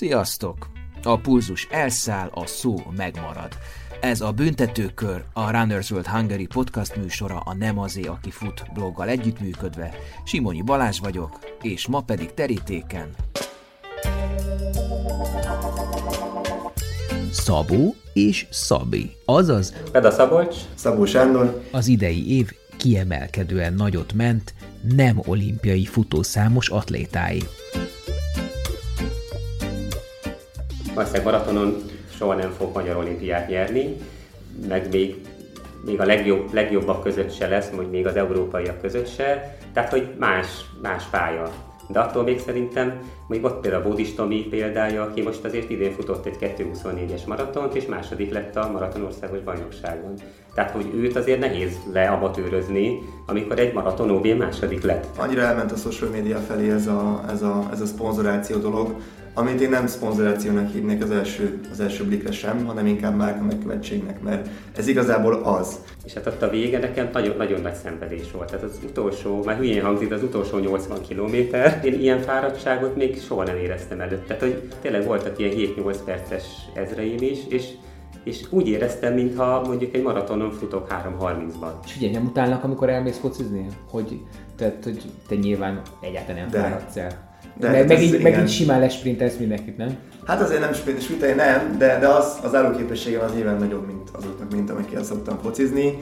Sziasztok! A pulzus elszáll, a szó megmarad. Ez a Büntetőkör, a Runners World Hungary podcast műsora a Nem azé, aki fut bloggal együttműködve. Simonyi Balázs vagyok, és ma pedig terítéken. Szabó és Szabi, azaz Peda Szabolcs, Szabó Sándor, az idei év kiemelkedően nagyot ment nem olimpiai futószámos atlétái. Valószínűleg maratonon soha nem fog magyar olimpiát nyerni, meg még, még a legjobb, legjobbak között se lesz, vagy még az európaiak között se, tehát hogy más, más pálya. De attól még szerintem, még ott például Bódis Tomi példája, aki most azért idén futott egy 2.24-es maratont, és második lett a maratonországos bajnokságon. Tehát, hogy őt azért nehéz leamatőrözni, amikor egy maraton OB második lett. annyira elment a social media felé ez a, ez a, ez a szponzoráció dolog, amit én nem szponzorációnak hívnék az első, az első blikre sem, hanem inkább márka megkövetségnek, mert ez igazából az. És hát ott a vége nekem nagyon, nagyon nagy szenvedés volt. Tehát az utolsó, már hülyén hangzik, az utolsó 80 kilométer, én ilyen fáradtságot még soha nem éreztem előtt. Tehát, hogy tényleg voltak ilyen 7-8 perces ezreim is, és és úgy éreztem, mintha mondjuk egy maratonon futok 3.30-ban. És ugye nem utálnak, amikor elmész focizni? Hogy, tehát, hogy te nyilván egyáltalán nem fáradsz el. De meg, hát meg, így, meg így simán lesprintelsz mindenkit, nem? Hát azért nem sprint, sprintei nem, de, de az, az állóképességem az nyilván nagyobb, mint azoknak, mint amikkel szoktam focizni.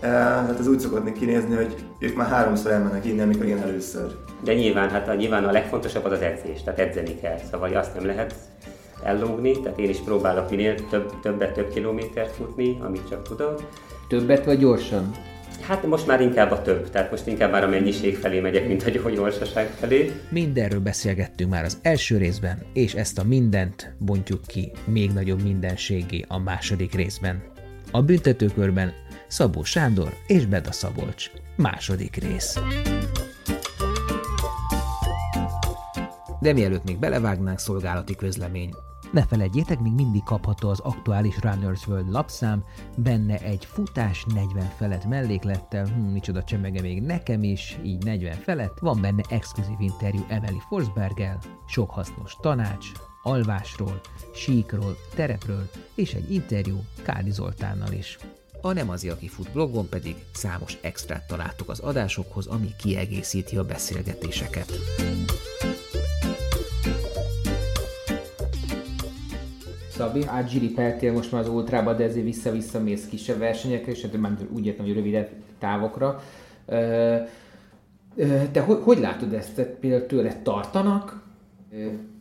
Eh, Hát ez úgy szokott kinézni, hogy ők már háromszor elmennek innen, amikor én először. De nyilván, hát a, nyilván a legfontosabb az az edzés, tehát edzeni kell. Szóval azt nem lehet ellógni, tehát én is próbálok minél több, többet, több kilométert futni, amit csak tudok. Többet vagy gyorsan? Hát most már inkább a több, tehát most inkább már a mennyiség felé megyek, mint a gyorsaság felé. Mindenről beszélgettünk már az első részben, és ezt a mindent bontjuk ki még nagyobb mindenségé a második részben. A büntetőkörben Szabó Sándor és Beda Szabolcs. Második rész. De mielőtt még belevágnánk szolgálati közlemény, ne felejtjétek, még mindig kapható az aktuális Runners World lapszám, benne egy futás 40 felett melléklettel, hm, micsoda csemege még nekem is, így 40 felett, van benne exkluzív interjú Emily Forsberggel, sok hasznos tanács, alvásról, síkról, terepről, és egy interjú Kádi Zoltánnal is. A Nem az, aki fut blogon pedig számos extrát találtuk az adásokhoz, ami kiegészíti a beszélgetéseket. Szabi, átζsiripeltél most már az ultrába, de ezért vissza-vissza mész kisebb versenyekre, és hát már úgy értem, hogy rövidebb távokra. Te hogy, látod ezt? Tehát például tőle tartanak,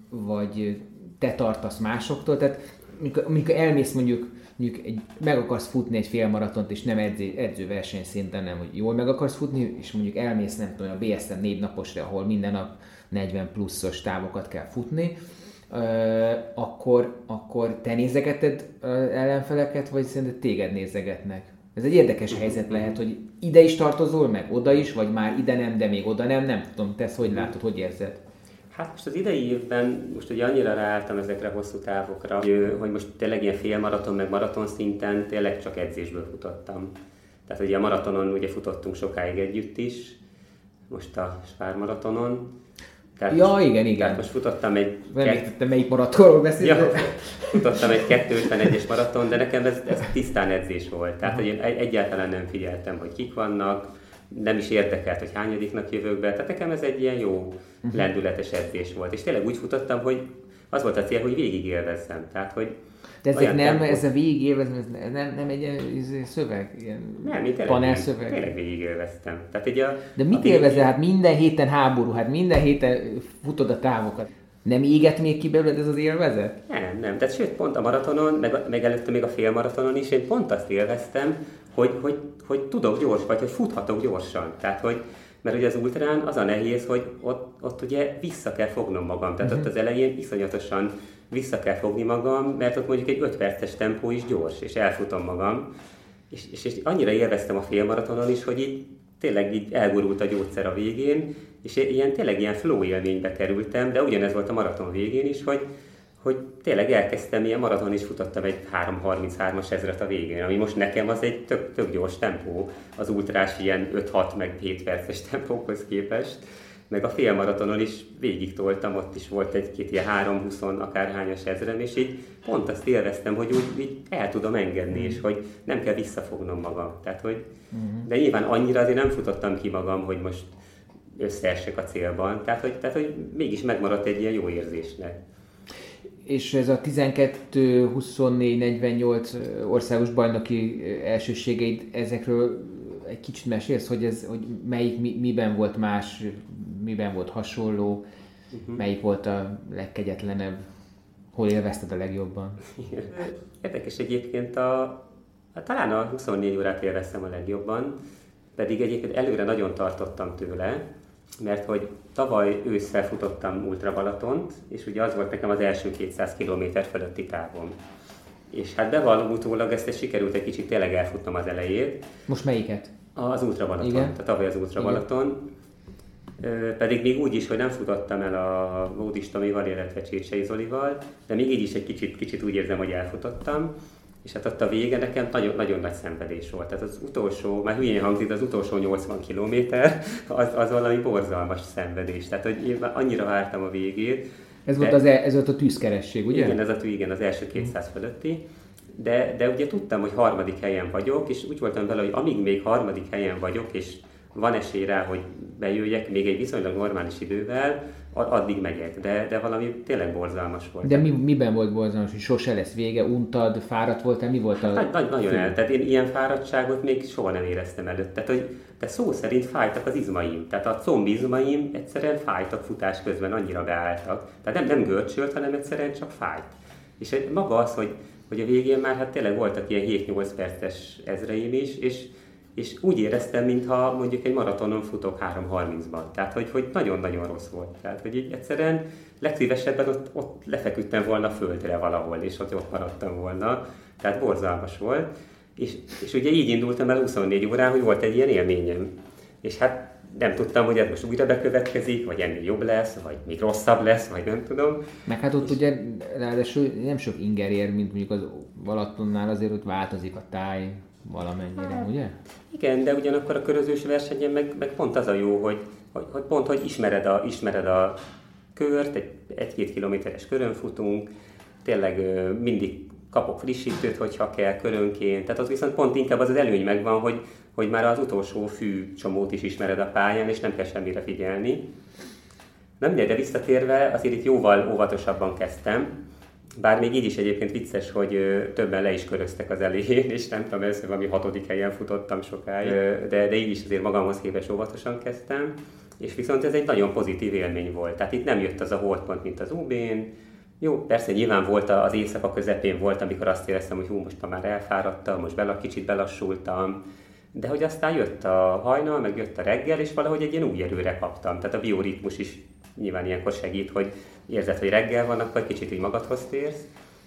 vagy te tartasz másoktól? Tehát amikor, amikor elmész mondjuk, mondjuk egy, meg akarsz futni egy félmaratont, és nem edző, edzőverseny szinten, nem, hogy jól meg akarsz futni, és mondjuk elmész, nem tudom, a BSN négy naposra, ahol minden nap 40 pluszos távokat kell futni, akkor, akkor te nézegeted ellenfeleket, vagy szerinted téged nézegetnek? Ez egy érdekes helyzet lehet, hogy ide is tartozol, meg oda is, vagy már ide nem, de még oda nem, nem tudom, te ezt hogy látod, hogy érzed? Hát most az idei évben, most ugye annyira ráálltam ezekre hosszú távokra, hogy, hogy most tényleg ilyen félmaraton, meg maraton szinten tényleg csak edzésből futottam. Tehát ugye a maratonon ugye futottunk sokáig együtt is, most a Spár maratonon. Tehát Ja, most, igen, igen. Tehát most futottam egy... Nem kett- értettem, melyik maratonról Ja, beszéltél. futottam egy 251-es maraton, de nekem ez, ez tisztán edzés volt. Tehát, hogy én egy- egyáltalán nem figyeltem, hogy kik vannak, nem is érdekelt, hogy hányadiknak jövök be. Tehát nekem ez egy ilyen jó, lendületes edzés volt. És tényleg úgy futottam, hogy az volt a cél, hogy végig élvezzem. Tehát, hogy De ezek olyan nem, tempó- ez a végigélvezem, ez nem, nem egy ilyen szöveg, ilyen nem, én panel szöveg. tényleg végig élveztem. Tehát egy a, De mit élvezel? Hát minden héten háború, hát minden héten futod a távokat. Nem éget még ki belőled ez az élvezet? Nem, nem. Tehát sőt, pont a maratonon, meg, meg előtte még a félmaratonon is, én pont azt élveztem, hogy, hogy, hogy tudok gyors, vagy hogy futhatok gyorsan. Tehát, hogy, mert ugye az ultrán az a nehéz, hogy ott, ott ugye vissza kell fognom magam. Tehát ott az elején iszonyatosan vissza kell fogni magam, mert ott mondjuk egy 5 perces tempó is gyors, és elfutom magam. És, és, és annyira élveztem a félmaratonon is, hogy így tényleg így elgurult a gyógyszer a végén, és ilyen, tényleg ilyen flow élménybe kerültem, de ugyanez volt a maraton végén is, hogy, hogy tényleg elkezdtem ilyen maraton is futottam egy 3.33-as ezret a végén, ami most nekem az egy tök, tök gyors tempó az ultrás ilyen 5-6 meg 7 perces tempókhoz képest. Meg a félmaratonon is végig toltam, ott is volt egy-két ilyen 3-20 akárhányas ezrem, és így pont azt élveztem, hogy úgy így el tudom engedni, mm. és hogy nem kell visszafognom magam. Tehát, hogy, mm. De nyilván annyira azért nem futottam ki magam, hogy most összeessek a célban, tehát hogy, tehát, hogy mégis megmaradt egy ilyen jó érzésnek. És ez a 12, 24, 48 országos bajnoki elsőségeid, ezekről egy kicsit mesélsz, hogy, ez, hogy melyik mi, miben volt más, miben volt hasonló, uh-huh. melyik volt a legkegyetlenebb, hol élvezted a legjobban? Érdekes egyébként a, a, talán a 24 órát élveztem a legjobban, pedig egyébként előre nagyon tartottam tőle, mert hogy tavaly ősszel futottam Ultra Balatont, és ugye az volt nekem az első 200 km fölötti távom. És hát bevallom utólag, ezt sikerült egy kicsit tényleg elfutnom az elejét. Most melyiket? Az Ultra Balaton, Igen. tehát tavaly az Ultra Igen. Balaton. Pedig még úgy is, hogy nem futottam el a Módis Tomival, illetve Csécsei Zolival, de még így is egy kicsit, kicsit úgy érzem, hogy elfutottam. És hát ott a vége nekem nagyon, nagyon nagy szenvedés volt. Tehát az utolsó, már hülyén hangzik, de az utolsó 80 kilométer, az, az valami borzalmas szenvedés. Tehát, hogy én annyira vártam a végét. Ez, de, volt, az, e- ez volt a tűzkeresség, ugye? Igen, ez a tűz, igen, az első 200 fölötti. De, de ugye tudtam, hogy harmadik helyen vagyok, és úgy voltam vele, hogy amíg még harmadik helyen vagyok, és van esély rá, hogy bejöjjek még egy viszonylag normális idővel, addig megyek, de, de valami tényleg borzalmas volt. De mi, miben volt borzalmas, hogy sose lesz vége, untad, fáradt voltál, mi volt a... Nagy, nagy, nagyon el, tehát én ilyen fáradtságot még soha nem éreztem előtt. Tehát, hogy de szó szerint fájtak az izmaim. Tehát a combizmaim egyszerűen fájtak futás közben, annyira beálltak. Tehát nem, nem görcsölt, hanem egyszerűen csak fájt. És maga az, hogy, hogy a végén már hát tényleg voltak ilyen 7-8 perces ezreim is, és és úgy éreztem, mintha mondjuk egy maratonon futok 3.30-ban. Tehát, hogy, hogy nagyon-nagyon rossz volt. Tehát, hogy így egyszerűen legszívesebben ott, ott lefeküdtem volna földre valahol, és ott, ott maradtam volna. Tehát borzalmas volt. És, és ugye így indultam el 24 órán, hogy volt egy ilyen élményem. És hát nem tudtam, hogy ez most újra bekövetkezik, vagy ennél jobb lesz, vagy még rosszabb lesz, vagy nem tudom. Meg hát ott és... ugye ráadásul nem sok inger ér, mint mondjuk az Balatonnál, azért ott változik a táj, valamennyire, hát, ugye? Igen, de ugyanakkor a körözős versenyen meg, meg pont az a jó, hogy, hogy, hogy pont, hogy ismered a, ismered a kört, egy, egy-két kilométeres körön futunk, tényleg mindig kapok frissítőt, hogyha kell körönként. Tehát az viszont pont inkább az az előny megvan, hogy, hogy már az utolsó fű csomót is ismered a pályán, és nem kell semmire figyelni. Nem de visszatérve, azért itt jóval óvatosabban kezdtem. Bár még így is egyébként vicces, hogy többen le is köröztek az elején, és nem tudom, ez valami hatodik helyen futottam sokáig, de, de így is azért magamhoz képest óvatosan kezdtem, és viszont ez egy nagyon pozitív élmény volt. Tehát itt nem jött az a holdpont, mint az UB-n, jó, persze nyilván volt az éjszaka közepén volt, amikor azt éreztem, hogy hú, most már elfáradtam, most bela, kicsit belassultam, de hogy aztán jött a hajnal, meg jött a reggel, és valahogy egy ilyen új erőre kaptam. Tehát a bioritmus is nyilván ilyenkor segít, hogy érzed, hogy reggel van, akkor kicsit így magadhoz térsz,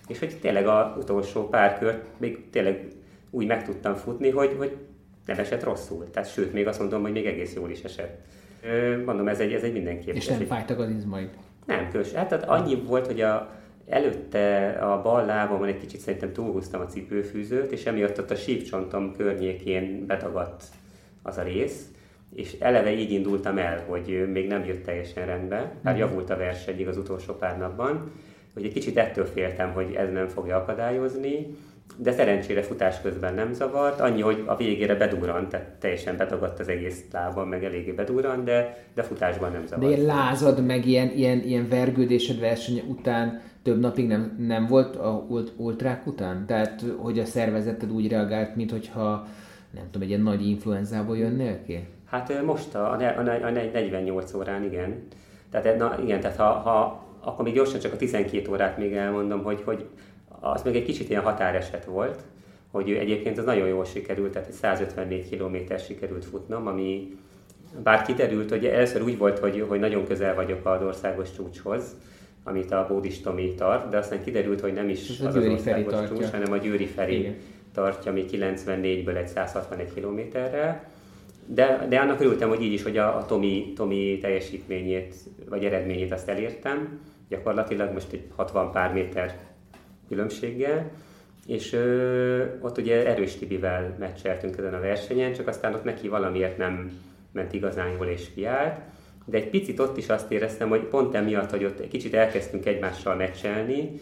és hogy tényleg az utolsó pár kört még tényleg úgy meg tudtam futni, hogy, hogy nem esett rosszul. Tehát sőt, még azt mondom, hogy még egész jól is esett. Mondom, ez egy, ez egy mindenképp. És nem fájtak az izmaid? Nem, kös. Hát tehát annyi volt, hogy a, előtte a bal lábamon egy kicsit szerintem túlhúztam a cipőfűzőt, és emiatt ott a sípcsontom környékén betagadt az a rész, és eleve így indultam el, hogy még nem jött teljesen rendbe, bár mhm. javult a verseny az utolsó pár napban, hogy egy kicsit ettől féltem, hogy ez nem fogja akadályozni, de szerencsére futás közben nem zavart, annyi, hogy a végére bedurrant, tehát teljesen betagadt az egész lábam, meg eléggé bedurrant, de, de futásban nem zavart. De ilyen lázad, meg ilyen, ilyen, ilyen vergődésed verseny után több napig nem, nem volt a ultrák után? Tehát, hogy a szervezeted úgy reagált, mint hogyha nem tudom, egy ilyen nagy influenzából jönnél ki? Hát most a, a, a, a 48 órán, igen. Tehát, na, igen, tehát ha, ha, akkor még gyorsan csak a 12 órát még elmondom, hogy, hogy az meg egy kicsit ilyen határeset volt, hogy egyébként az nagyon jól sikerült, tehát 154 km sikerült futnom, ami bár kiderült, hogy először úgy volt, hogy, hogy nagyon közel vagyok az országos csúcshoz, amit a Bódis Tomi tart, de aztán kiderült, hogy nem is az, az, az országos csúcs, hanem a Győri Feri Igen. tartja, ami 94-ből egy 161 kilométerrel. De, de annak örültem, hogy így is, hogy a, a Tomi, Tomi teljesítményét, vagy eredményét azt elértem. Gyakorlatilag most egy 60 pár méter különbséggel, és ö, ott ugye Erős Tibivel meccseltünk ezen a versenyen, csak aztán ott neki valamiért nem ment igazán jól és kiállt, de egy picit ott is azt éreztem, hogy pont emiatt, hogy ott kicsit elkezdtünk egymással meccselni,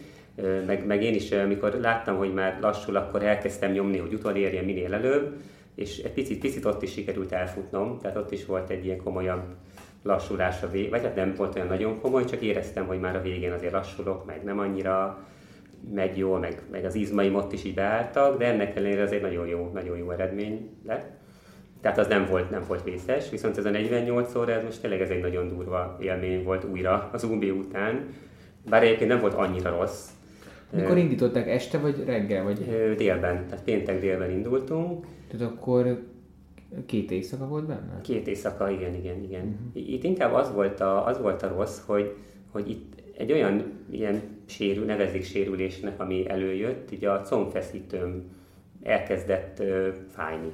meg, meg én is, amikor láttam, hogy már lassul, akkor elkezdtem nyomni, hogy utolérjen minél előbb, és egy picit, picit ott is sikerült elfutnom, tehát ott is volt egy ilyen komolyabb lassulás a vég, vagy hát nem volt olyan nagyon komoly, csak éreztem, hogy már a végén azért lassulok, meg nem annyira megy jól, meg, meg az izmaim ott is így beálltak, de ennek ellenére ez egy nagyon jó, nagyon jó eredmény lett. Tehát az nem volt, nem volt vészes, viszont ez a 48 óra, ez most tényleg ez egy nagyon durva élmény volt újra az UB után. Bár egyébként nem volt annyira rossz. Mikor indították, este vagy reggel? Vagy? Délben, tehát péntek délben indultunk. Tehát akkor két éjszaka volt benne? Két éjszaka, igen, igen, igen. Uh-huh. Itt inkább az volt a, az volt a rossz, hogy, hogy itt egy olyan ilyen sérül, nevezik sérülésnek, ami előjött, így a combfeszítőm elkezdett ö, fájni.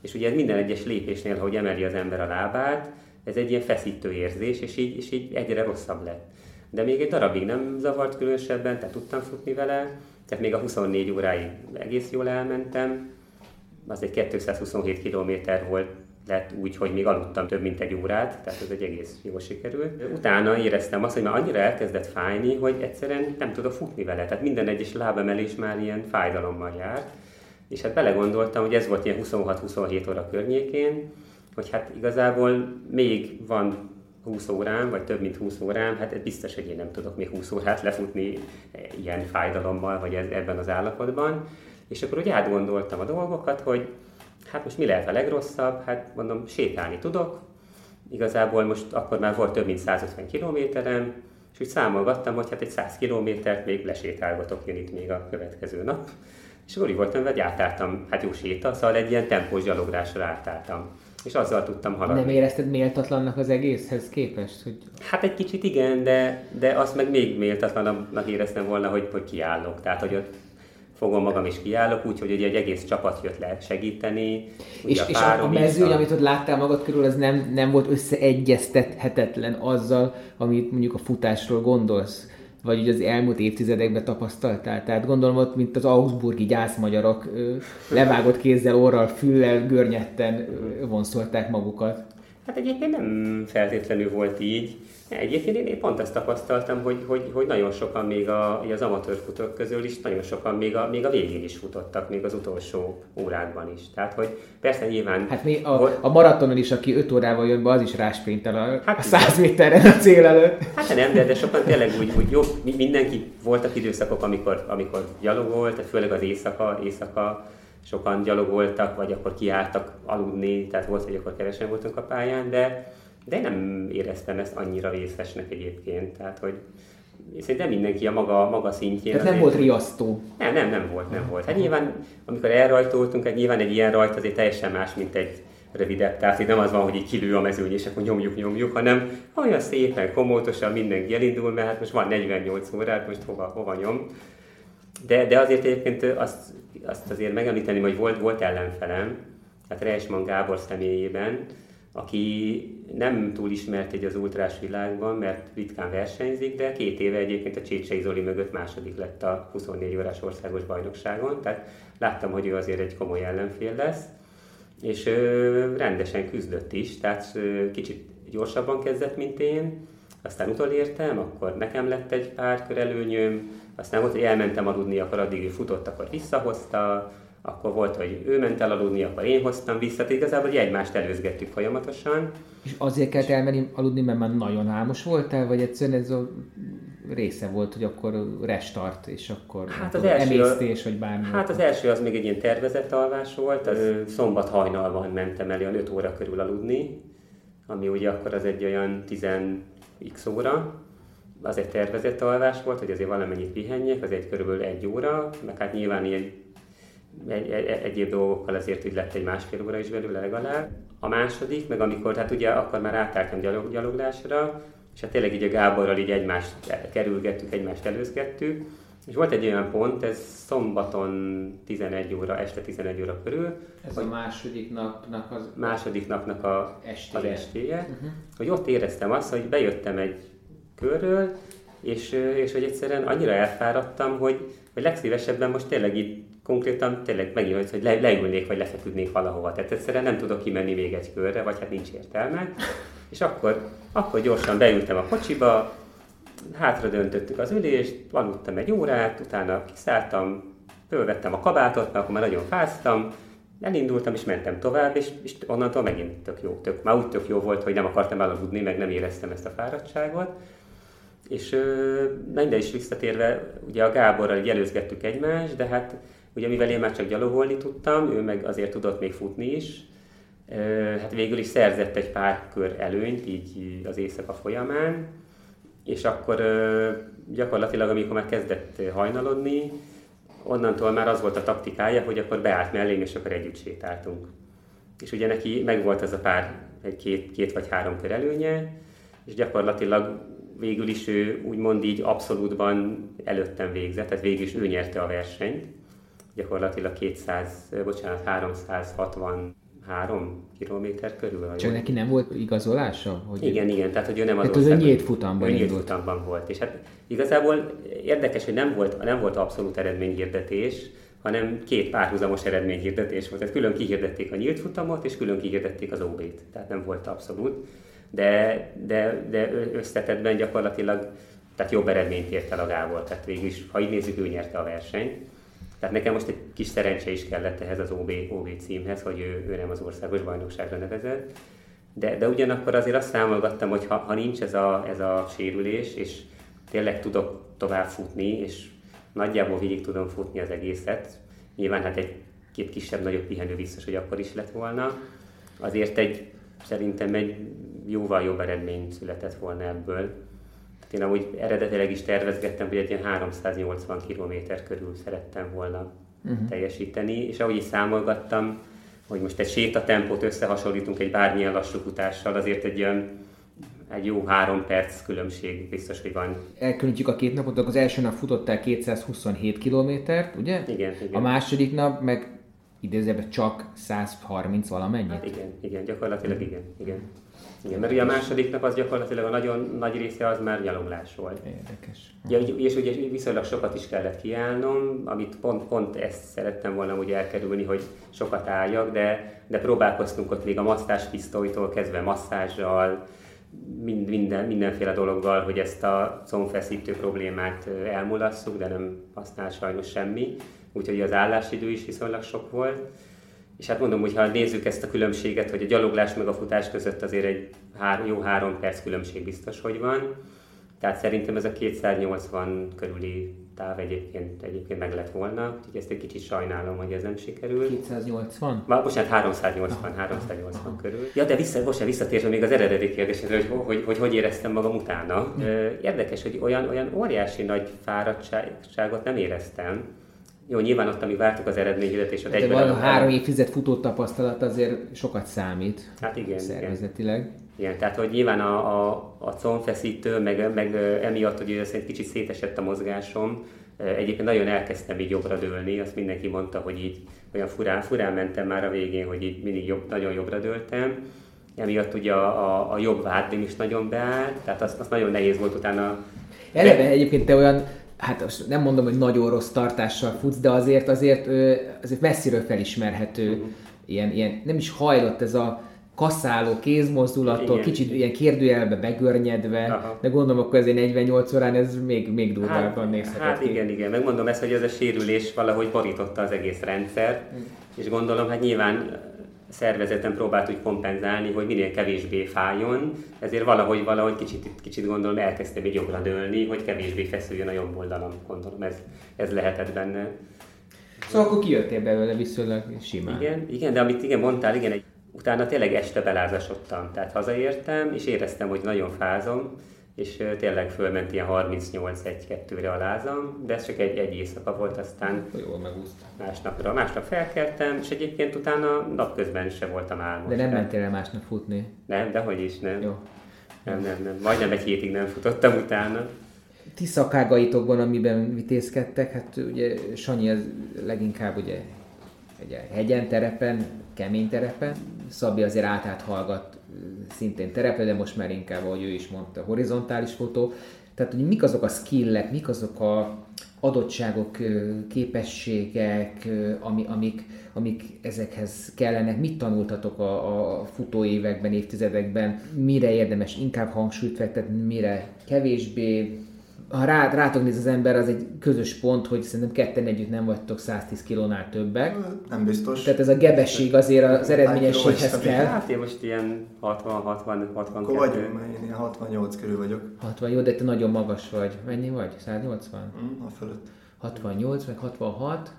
És ugye minden egyes lépésnél, hogy emeli az ember a lábát, ez egy ilyen feszítő érzés, és így, és így egyre rosszabb lett. De még egy darabig nem zavart különösebben, tehát tudtam futni vele, tehát még a 24 óráig egész jól elmentem. Az egy 227 km volt lett úgy, hogy még aludtam több mint egy órát, tehát ez egy egész jó sikerült. Utána éreztem azt, hogy már annyira elkezdett fájni, hogy egyszerűen nem tudok futni vele, tehát minden egyes lábemelés már ilyen fájdalommal járt. És hát belegondoltam, hogy ez volt ilyen 26-27 óra környékén, hogy hát igazából még van 20 órám, vagy több mint 20 órám, hát biztos, hogy én nem tudok még 20 órát lefutni ilyen fájdalommal, vagy ebben az állapotban. És akkor úgy átgondoltam a dolgokat, hogy hát most mi lehet a legrosszabb? Hát mondom, sétálni tudok. Igazából most akkor már volt több mint 150 kilométerem, és úgy számolgattam, hogy hát egy 100 kilométert még lesétálgatok én itt még a következő nap. És akkor úgy voltam, hogy átálltam, hát jó séta, szóval egy ilyen tempós gyaloglásra átálltam. És azzal tudtam haladni. Nem érezted méltatlannak az egészhez képest? Hogy... Hát egy kicsit igen, de, de azt meg még méltatlanabbnak éreztem volna, hogy, hogy kiállok. Tehát, hogy ott fogom magam is kiállok, úgyhogy egy egész csapat jött le segíteni. És a, és a, a mezőny, amit ott láttál magad körül, az nem, nem volt összeegyeztethetetlen azzal, amit mondjuk a futásról gondolsz? vagy ugye az elmúlt évtizedekben tapasztaltál? Tehát gondolom ott, mint az Augsburgi gyászmagyarok levágott kézzel, orral, füllel, görnyetten vonszolták magukat. Hát egyébként nem feltétlenül volt így. Egyébként én pont ezt tapasztaltam, hogy, hogy, hogy nagyon sokan még a, az amatőr futók közül is, nagyon sokan még a, még a végén is futottak, még az utolsó órákban is. Tehát, hogy persze nyilván... Hát mi a, a maratonon is, aki 5 órával jön be, az is rásprintel a, hát, a 100 méteren a cél előtt. Hát nem, de, de sokan tényleg úgy, úgy jó, mindenki voltak időszakok, amikor, amikor gyalogolt, főleg az éjszaka, éjszaka sokan gyalogoltak, vagy akkor kiálltak aludni, tehát volt, hogy akkor kevesen voltunk a pályán, de de én nem éreztem ezt annyira vészesnek egyébként, tehát hogy szerintem mindenki a maga, maga szintjén. Tehát nem volt riasztó. Nem, nem, nem volt, nem volt. Hát nyilván, amikor elrajtoltunk, hát nyilván egy ilyen rajt azért teljesen más, mint egy rövidebb. Tehát itt nem az van, hogy így kilő a mezőny, és akkor nyomjuk, nyomjuk, hanem olyan szépen, komótosan mindenki elindul, mert hát most van 48 órát, most hova, hova nyom. De, de azért egyébként azt, azt azért megemlíteni, hogy volt, volt ellenfelem, tehát Reisman Gábor személyében, aki nem túl ismert egy az ultrás világban, mert ritkán versenyzik, de két éve egyébként a Csécsei Zoli mögött második lett a 24 órás országos bajnokságon, tehát láttam, hogy ő azért egy komoly ellenfél lesz, és ö, rendesen küzdött is, tehát ö, kicsit gyorsabban kezdett, mint én, aztán utolértem, akkor nekem lett egy pár kör előnyöm, aztán volt, hogy elmentem aludni, akkor addig ő futott, akkor visszahozta, akkor volt, hogy ő ment el aludni, akkor én hoztam vissza, tehát igazából hogy egymást előzgettük folyamatosan. És azért kellett elmenni aludni, mert már nagyon álmos voltál, vagy egyszerűen ez a része volt, hogy akkor restart, és akkor hát az első, emésztés, vagy bármi. Hát az első az még egy ilyen tervezett alvás volt, az szombat hajnalban mentem el olyan 5 óra körül aludni, ami ugye akkor az egy olyan 10 x óra, az egy tervezett alvás volt, hogy azért valamennyit pihenjek, az egy körülbelül egy óra, meg hát nyilván ilyen egy, egy, egyéb dolgokkal azért így lett egy másfél óra is belőle legalább. A második, meg amikor, hát ugye akkor már átálltam gyalog, gyaloglásra, és hát tényleg így a Gáborral így egymást kerülgettük, egymást előzgettük, és volt egy olyan pont, ez szombaton 11 óra, este 11 óra körül. Ez a második napnak az... Második napnak a, estéje. az estéje. Uh-huh. Hogy ott éreztem azt, hogy bejöttem egy körről, és, és hogy egyszerűen annyira elfáradtam, hogy, hogy legszívesebben most tényleg itt konkrétan tényleg megint, hogy le, leülnék, vagy lefeküdnék valahova. Tehát egyszerűen nem tudok kimenni még egy körre, vagy hát nincs értelme. És akkor, akkor gyorsan beültem a kocsiba, hátra döntöttük az ülést, aludtam egy órát, utána kiszálltam, fölvettem a kabátot, mert akkor már nagyon fáztam, elindultam és mentem tovább, és, és onnantól megint tök jó, tök, már úgy tök jó volt, hogy nem akartam elaludni, meg nem éreztem ezt a fáradtságot. És minden is visszatérve, ugye a Gáborral előzgettük egymást, de hát ugye mivel én már csak gyalogolni tudtam, ő meg azért tudott még futni is, hát végül is szerzett egy pár kör előnyt így az éjszaka folyamán, és akkor gyakorlatilag, amikor már kezdett hajnalodni, onnantól már az volt a taktikája, hogy akkor beállt mellém, és akkor együtt sétáltunk. És ugye neki megvolt ez a pár, egy két, két vagy három kör előnye, és gyakorlatilag végül is ő úgymond így abszolútban előttem végzett, tehát végül is ő nyerte a versenyt. Gyakorlatilag 200, bocsánat, 360 három kilométer körül. Csak neki nem volt igazolása? Hogy igen, ő... igen, tehát hogy ő nem az hát országban. nyílt futamban ő nyílt futamban volt. És hát igazából érdekes, hogy nem volt, nem volt abszolút eredményhirdetés, hanem két párhuzamos eredményhirdetés volt. Tehát külön kihirdették a nyílt futamot, és külön kihirdették az OB-t. Tehát nem volt abszolút. De, de, de összetetben gyakorlatilag tehát jobb eredményt ért el a Gábor. Tehát végül is, ha így nézzük, ő nyerte a versenyt. Tehát nekem most egy kis szerencse is kellett ehhez az OB, OB címhez, hogy ő, ő nem az országos bajnokságra nevezett. De, de ugyanakkor azért azt számolgattam, hogy ha, ha nincs ez a, ez a sérülés, és tényleg tudok tovább futni, és nagyjából végig tudom futni az egészet, nyilván hát egy két kisebb-nagyobb pihenő biztos, hogy akkor is lett volna, azért egy, szerintem egy jóval jobb eredmény született volna ebből én amúgy eredetileg is tervezgettem, hogy egy ilyen 380 km körül szerettem volna uh-huh. teljesíteni, és ahogy is számolgattam, hogy most egy sétatempót összehasonlítunk egy bármilyen lassú futással, azért egy olyan egy jó három perc különbség biztos, hogy van. Elkülönítjük a két napot, az első nap futottál 227 kilométert, ugye? Igen, igen. A második nap meg idézőben csak 130 valamennyit? Hát igen, igen, gyakorlatilag igen, igen. Igen, mert ugye a második nap az gyakorlatilag a nagyon nagy része az már gyaloglás volt. Érdekes. Ja, és ugye viszonylag sokat is kellett kiállnom, amit pont, pont ezt szerettem volna ugye elkerülni, hogy sokat álljak, de, de próbálkoztunk ott még a masszás pisztolytól kezdve masszázsal, mind, minden, mindenféle dologgal, hogy ezt a combfeszítő problémát elmulasszuk, de nem használ sajnos semmi. Úgyhogy az állásidő is viszonylag sok volt. És hát mondom, hogy ha nézzük ezt a különbséget, hogy a gyaloglás meg a futás között azért egy hár, jó három perc különbség biztos, hogy van. Tehát szerintem ez a 280 körüli táv egyébként, egyébként meg lett volna, úgyhogy ezt egy kicsit sajnálom, hogy ez nem sikerül. 280? Ma, bocsánat, 380, 380 aha, körül. Ja, de vissza, bocsánat, visszatérve még az eredeti kérdésre, hogy, hogy, hogy hogy éreztem magam utána. Érdekes, hogy olyan, olyan óriási nagy fáradtságot nem éreztem, jó, nyilván ott, amíg vártuk az eredményhirdet, De van a három évtized futó tapasztalat azért sokat számít. Hát igen. Szervezetileg. Igen, igen tehát hogy nyilván a, a, a combfeszítő, meg, meg emiatt, hogy egy kicsit szétesett a mozgásom, egyébként nagyon elkezdtem így jobbra dőlni, azt mindenki mondta, hogy így olyan furán, furán mentem már a végén, hogy így mindig jobb, nagyon jobbra dőltem. Emiatt ugye a, a, a jobb vádlim is nagyon beállt, tehát azt, azt nagyon nehéz volt utána Eleve egyébként te olyan hát most nem mondom, hogy nagyon rossz tartással futsz, de azért azért, azért messziről felismerhető, uh-huh. ilyen, ilyen, nem is hajlott ez a kaszáló kézmozdulattól, igen. kicsit ilyen kérdőjelbe begörnyedve, Aha. de gondolom akkor ezért 48 órán ez még, még durvábban hát, nézhetett Hát ki. igen, igen, megmondom ezt, hogy ez a sérülés valahogy borította az egész rendszer, uh-huh. és gondolom, hát nyilván szervezeten próbált úgy kompenzálni, hogy minél kevésbé fájjon, ezért valahogy, valahogy kicsit, kicsit gondolom elkezdtem így jobbra dőlni, hogy kevésbé feszüljön a jobb oldalam, gondolom ez, ez lehetett benne. Szóval akkor kijöttél belőle viszonylag simán. Igen, igen, de amit igen mondtál, igen, egy, utána tényleg este belázasodtam, tehát hazaértem, és éreztem, hogy nagyon fázom, és tényleg fölment ilyen 38-1-2-re a lázam, de ez csak egy, egy éjszaka volt, aztán Jól megúszta. másnapra. Másnap felkeltem, és egyébként utána napközben se voltam álmos. De nem mentél el másnap futni? Nem, dehogy is nem. Jó. Nem, nem, nem. Majdnem egy hétig nem futottam utána. Ti szakágaitokban, amiben vitézkedtek, hát ugye Sanyi ez leginkább ugye egy hegyen terepen, kemény terepen, Szabi azért átát hallgat szintén terepre, de most már inkább, ahogy ő is mondta, horizontális fotó. Tehát, hogy mik azok a skillek, mik azok a, adottságok, képességek, ami, amik, amik ezekhez kellenek? Mit tanultatok a, a futóévekben, évtizedekben? Mire érdemes inkább hangsúlyt fektetni, mire kevésbé? Ha rá, rátok néz az ember, az egy közös pont, hogy szerintem ketten együtt nem vagytok 110 kilónál többek. Nem biztos. Tehát ez a gebesség azért az eredményességhez kell. Hát én most ilyen 60, 60, 62. Akkor vagyunk, mert én ilyen 68 körül vagyok. 60, jó, de te nagyon magas vagy. Mennyi vagy? 180? Mm, a fölött. 68, meg 66.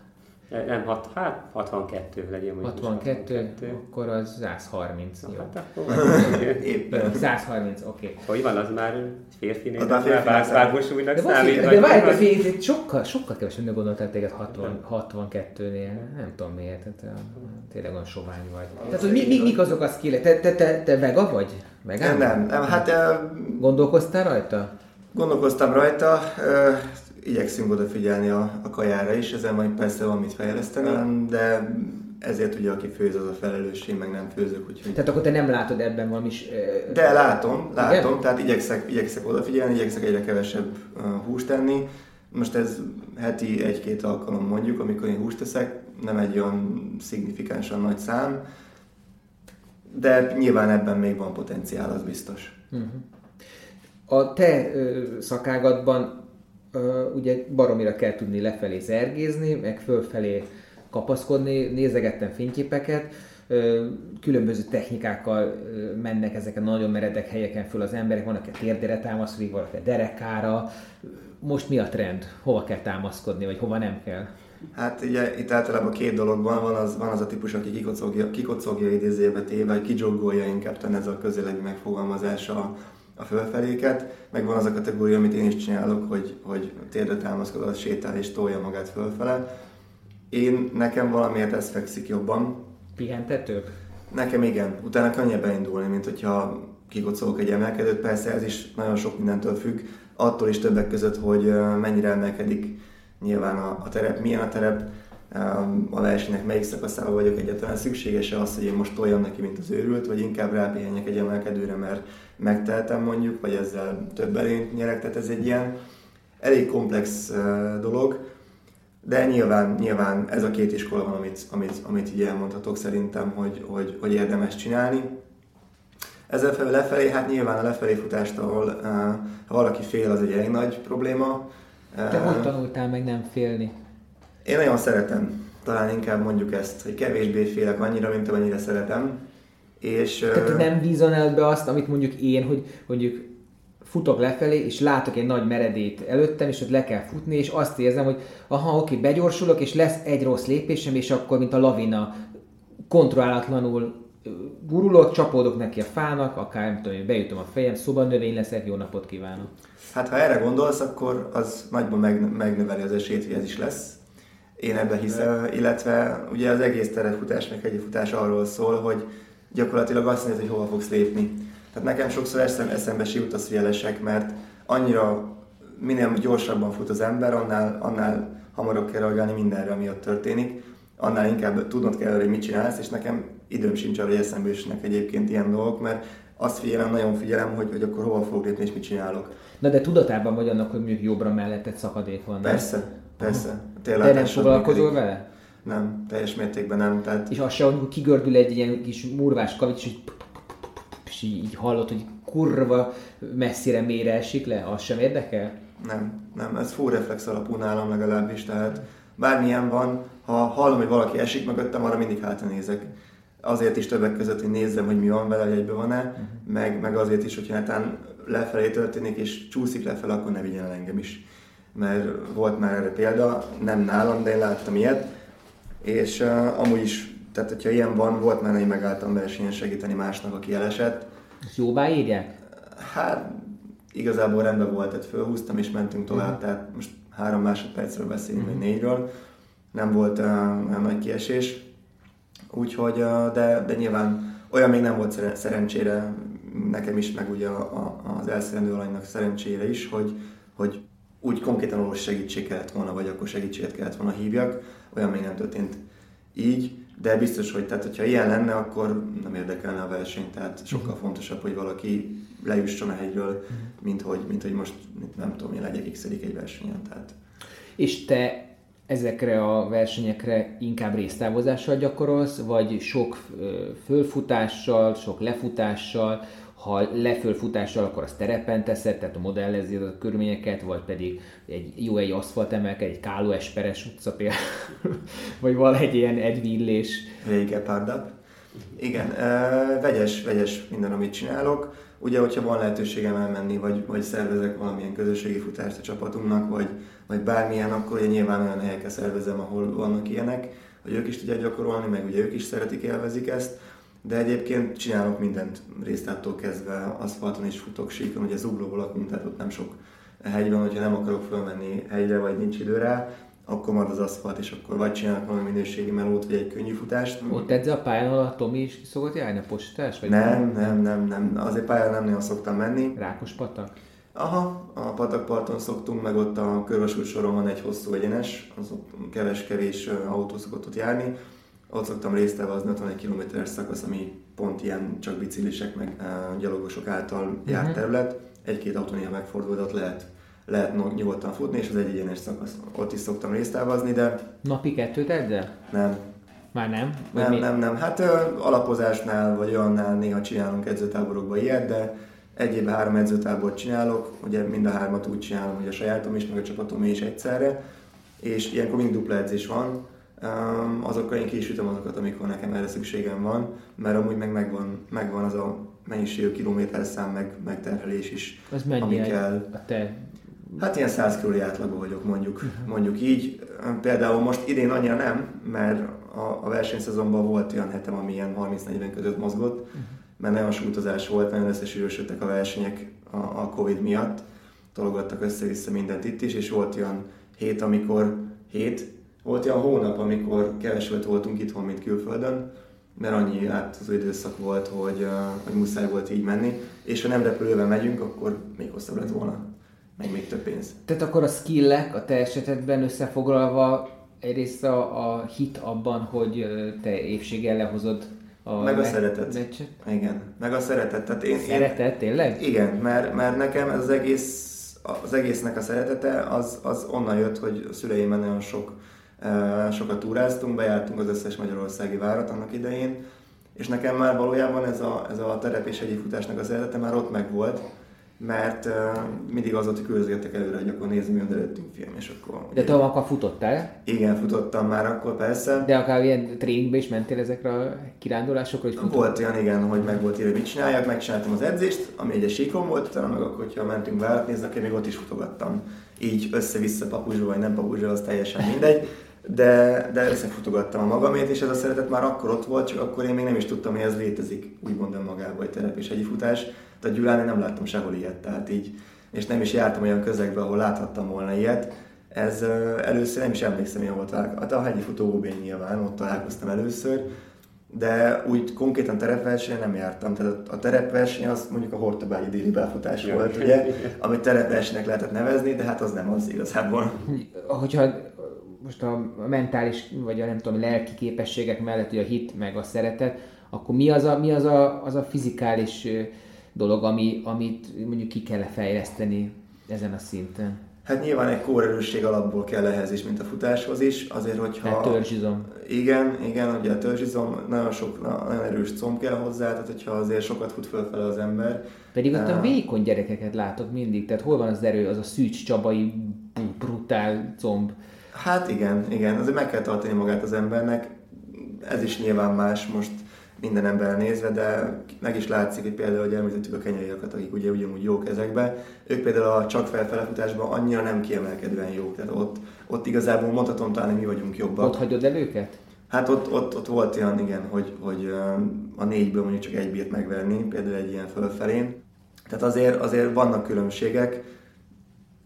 Nem, hat, hát 62 legyen mondjuk. 62, 62, akkor az 130. jó. Hát akkor Éppen. 130, oké. Okay. Hogy van, az már férfi nézet, már vágósúlynak számít. De várj, de sokkal, sokkal kevesebb gondoltál téged 60, 62-nél. Nem tudom miért, tehát tényleg olyan sovány vagy. Tehát, hogy mi, mi, mik azok a skillek? Te, te, te, te vega vagy? Vegán? Nem, nem, nem, hát... Gondolkoztál rajta? Gondolkoztam rajta, igyekszünk odafigyelni a, a kajára is, ezen majd persze van mit fejleszteni, de ezért ugye aki főz az a felelősség, meg nem főzök. Úgyhogy... Tehát akkor te nem látod ebben valami is... De látom, látom, Igen? tehát igyekszek, igyekszek odafigyelni, igyekszek egyre kevesebb uh, húst tenni. Most ez heti egy-két alkalom mondjuk, amikor én húst teszek, nem egy olyan szignifikánsan nagy szám, de nyilván ebben még van potenciál, az biztos. Uh-huh. A te ö, szakágatban ugye baromira kell tudni lefelé zergézni, meg fölfelé kapaszkodni, nézegettem fényképeket, különböző technikákkal mennek ezeken nagyon meredek helyeken föl az emberek, vannak a térdére támaszkodik, valaki a derekára. Most mi a trend? Hova kell támaszkodni, vagy hova nem kell? Hát ugye itt általában két dolog van, van az, van az a típus, aki kikocogja, kikocogja idézőjebe téve, vagy kidzsoggolja inkább, ez a közéleti megfogalmazás a, fölfeléket, meg van az a kategória, amit én is csinálok, hogy, hogy térdre támaszkodva sétál és tolja magát fölfele. Én, nekem valamiért ez fekszik jobban. Pihentetőbb? Nekem igen. Utána könnyebb beindulni, mint hogyha kikocolok egy emelkedőt. Persze ez is nagyon sok mindentől függ. Attól is többek között, hogy mennyire emelkedik nyilván a, a terep, milyen a terep, a versenynek melyik szakaszában vagyok egyáltalán szükséges-e az, hogy én most toljam neki, mint az őrült, vagy inkább rápihenjek egy emelkedőre, mert megteltem mondjuk, vagy ezzel több erényt nyerek, tehát ez egy ilyen elég komplex dolog, de nyilván, nyilván ez a két iskola van, amit, amit, amit így elmondhatok szerintem, hogy, hogy, hogy érdemes csinálni. Ezzel felül lefelé, hát nyilván a lefelé futást, ahol ha valaki fél, az egy elég nagy probléma. Te hogy tanultál meg nem félni? Én nagyon szeretem, talán inkább mondjuk ezt, hogy kevésbé félek annyira, mint amennyire szeretem. És, Tehát nem vízonál be azt, amit mondjuk én, hogy mondjuk futok lefelé, és látok egy nagy meredét előttem, és ott le kell futni, és azt érzem, hogy aha, oké, begyorsulok, és lesz egy rossz lépésem, és akkor, mint a lavina, kontrollálatlanul gurulok, csapódok neki a fának, akár nem tudom, beütöm a fejem, szoba növény leszek, jó napot kívánok. Hát ha erre gondolsz, akkor az nagyban megnöveli az esélyt, hogy ez is lesz. Én ebben hiszem, illetve ugye az egész terefutás, meg egy futás arról szól, hogy gyakorlatilag azt nézed, hogy hova fogsz lépni. Tehát nekem sokszor eszem, eszembe jut a szélesek, mert annyira minél gyorsabban fut az ember, annál, annál hamarabb kell reagálni mindenre, ami ott történik, annál inkább tudnod kell, hogy mit csinálsz, és nekem időm sincs arra, hogy eszembe jussanak egyébként ilyen dolgok, mert azt figyelem, nagyon figyelem, hogy, hogy akkor hova fogok lépni és mit csinálok. Na de tudatában vagy annak, hogy mondjuk jobbra mellett egy szakadék van. Persze, persze. Tényleg de nem foglalkozol vele? Nem, teljes mértékben nem. Tehát... És az se, hogy kigördül egy ilyen kis murvás kavics, és, és így hallod, hogy kurva messzire mélyre esik le, az sem érdekel? Nem, nem, ez full reflex alapú nálam legalábbis, tehát bármilyen van, ha hallom, hogy valaki esik mögöttem, arra mindig hátra nézek. Azért is többek között, hogy nézzem, hogy mi van vele, hogy egyben van-e, uh-huh. meg, meg azért is, hogyha hát lefelé történik és csúszik lefelé, akkor ne vigyen el engem is. Mert volt már erre példa, nem nálam, de én láttam ilyet, és uh, amúgy is, tehát hogyha ilyen van, volt már, hogy megálltam versenyen segíteni másnak, aki elesett. Ezt jóvá írják? Hát igazából rendben volt, tehát fölhúztam és mentünk tovább, uh-huh. tehát most három másodpercről beszélünk, uh-huh. vagy négyről. Nem volt uh, nagy kiesés, úgyhogy, uh, de, de nyilván olyan még nem volt szerencsére nekem is, meg ugye a, a, az elszerendő alanynak szerencsére is, hogy, hogy úgy konkrétan orvos segítség kellett volna, vagy akkor segítséget kellett volna hívjak, olyan még nem történt így, de biztos, hogy tehát, hogyha ilyen lenne, akkor nem érdekelne a verseny, tehát sokkal mhm. fontosabb, hogy valaki lejusson a hegyről, mhm. mint hogy, mint hogy most nem tudom, én legyek x egy versenyen. Tehát. És te ezekre a versenyekre inkább résztávozással gyakorolsz, vagy sok fölfutással, sok lefutással, ha lefölfutással, akkor azt terepen teszed, tehát a modellezi a körülményeket, vagy pedig egy jó egy aszfalt emelke, egy Káló Esperes utca például, vagy valahogy ilyen egyvillés. Vége párda. Igen, vegyes, vegyes minden, amit csinálok. Ugye, hogyha van lehetőségem elmenni, vagy, vagy szervezek valamilyen közösségi futást a csapatunknak, vagy, vagy bármilyen, akkor ugye nyilván olyan helyekre szervezem, ahol vannak ilyenek, hogy ők is tudják gyakorolni, meg ugye ők is szeretik, élvezik ezt de egyébként csinálok mindent résztáttól kezdve, aszfalton is futok síkon, ugye zuglóból lakunk, tehát ott nem sok hegy van, hogyha nem akarok fölmenni hegyre, vagy nincs idő rá, akkor marad az aszfalt, és akkor vagy csinálok valami minőségi melót, vagy egy könnyű futást. Ott edz a pályán, ahol a Tomi is szokott járni a postás? Vagy nem, nem, nem, nem, azért pályán nem nagyon szoktam menni. Rákos patak? Aha, a patakparton szoktunk, meg ott a körvasút soron van egy hosszú egyenes, az ott keves-kevés autó szokott ott járni, ott szoktam ott van egy kilométeres szakasz, ami pont ilyen csak biciklisek meg uh, gyalogosok által uh-huh. járt terület. Egy-két autó néha megfordul, ott lehet, lehet nyugodtan futni, és az egy egyenes szakasz. Ott is szoktam résztelvezni, de... Napi kettőt edzel? Nem. Már nem? Vagy nem, mi? nem, nem. Hát uh, alapozásnál vagy olyannál néha csinálunk edzőtáborokban ilyet, de egy évben három edzőtábort csinálok, ugye mind a hármat úgy csinálom, hogy a sajátom is, meg a csapatom is egyszerre, és ilyenkor mind dupla edzés van, azokkal én kisütöm azokat, amikor nekem erre szükségem van, mert amúgy meg megvan, megvan az a mennyiségű kilométerszám, meg, meg terhelés is, az ami kell. a te Hát ilyen 100 körüli átlagú vagyok, mondjuk, uh-huh. mondjuk így. Például most idén annyira nem, mert a, a versenyszezonban volt olyan hetem, ami ilyen 30-40 között mozgott, uh-huh. mert nagyon sok utazás volt, nagyon összesűrösödtek a versenyek a, a Covid miatt, tologattak össze-vissza mindent itt is, és volt olyan hét, amikor hét, volt olyan hónap, amikor kevesebbet voltunk itthon, mint külföldön, mert annyi átozó időszak volt, hogy, hogy muszáj volt így menni, és ha nem repülővel megyünk, akkor még hosszabb lett volna, meg még több pénz. Tehát akkor a skillek a te esetedben összefoglalva egyrészt a, a hit abban, hogy te évséggel lehozod a meg a szeretet. Meccset? Igen, meg a szeretet. Tehát én, szeretet, tényleg? Igen, mert, mert nekem ez az egész, az egésznek a szeretete az, az onnan jött, hogy a szüleimmel nagyon sok sokat túráztunk, bejártunk az összes magyarországi várat annak idején, és nekem már valójában ez a, ez a terep és egyik futásnak az eredete már ott megvolt, mert uh, mindig az hogy küldözgettek előre, hogy akkor nézzük, mi van előttünk film, és akkor... De te akkor futottál? Igen, futottam már akkor persze. De akár ilyen tréningbe is mentél ezekre a kirándulásokra, hogy futott? Volt olyan, igen, hogy meg volt írva, mit csináljak, megcsináltam az edzést, ami egy síkon volt, utána meg akkor, hogyha mentünk várat nézni, akkor még ott is futogattam. Így össze-vissza papuzsba, vagy nem papuzsba, az teljesen mindegy de, de összefutogattam a magamét, és ez a szeretet már akkor ott volt, csak akkor én még nem is tudtam, hogy ez létezik, úgymond önmagában, egy terep és egy futás. Tehát Gyulán nem láttam sehol ilyet, tehát így, és nem is jártam olyan közegbe, ahol láthattam volna ilyet. Ez először nem is emlékszem, hogy volt. Hát a hegyi futó nyilván, ott találkoztam először, de úgy konkrétan terepverseny nem jártam. Tehát a terepverseny az mondjuk a Hortobágyi déli befutás volt, ugye, amit terepversenynek lehetett nevezni, de hát az nem az igazából. Hogyha most a mentális, vagy a nem tudom, lelki képességek mellett, hogy a hit meg a szeretet, akkor mi az a, mi az a, az a fizikális dolog, ami, amit mondjuk ki kell fejleszteni ezen a szinten? Hát nyilván egy kórerősség alapból kell ehhez is, mint a futáshoz is, azért, hogyha... Tehát törzsizom. Igen, igen, ugye a törzsizom, nagyon sok, nagyon erős comb kell hozzá, tehát hogyha azért sokat fut fölfele az ember. Pedig ott a vékony gyerekeket látok mindig, tehát hol van az erő, az a Szűcs Csabai brutál comb. Hát igen, igen, azért meg kell tartani magát az embernek, ez is nyilván más most minden emberre nézve, de meg is látszik, hogy például, hogy említettük a kenyaiakat, akik ugye ugyanúgy jók ezekbe, ők például a csak felfelefutásban annyira nem kiemelkedően jók, tehát ott, ott igazából mondhatom talán, hogy mi vagyunk jobbak. Ott hagyod el őket? Hát ott, ott, ott volt olyan, igen, hogy, hogy a négyből mondjuk csak egy bírt megverni, például egy ilyen fölfelén. Tehát azért, azért vannak különbségek.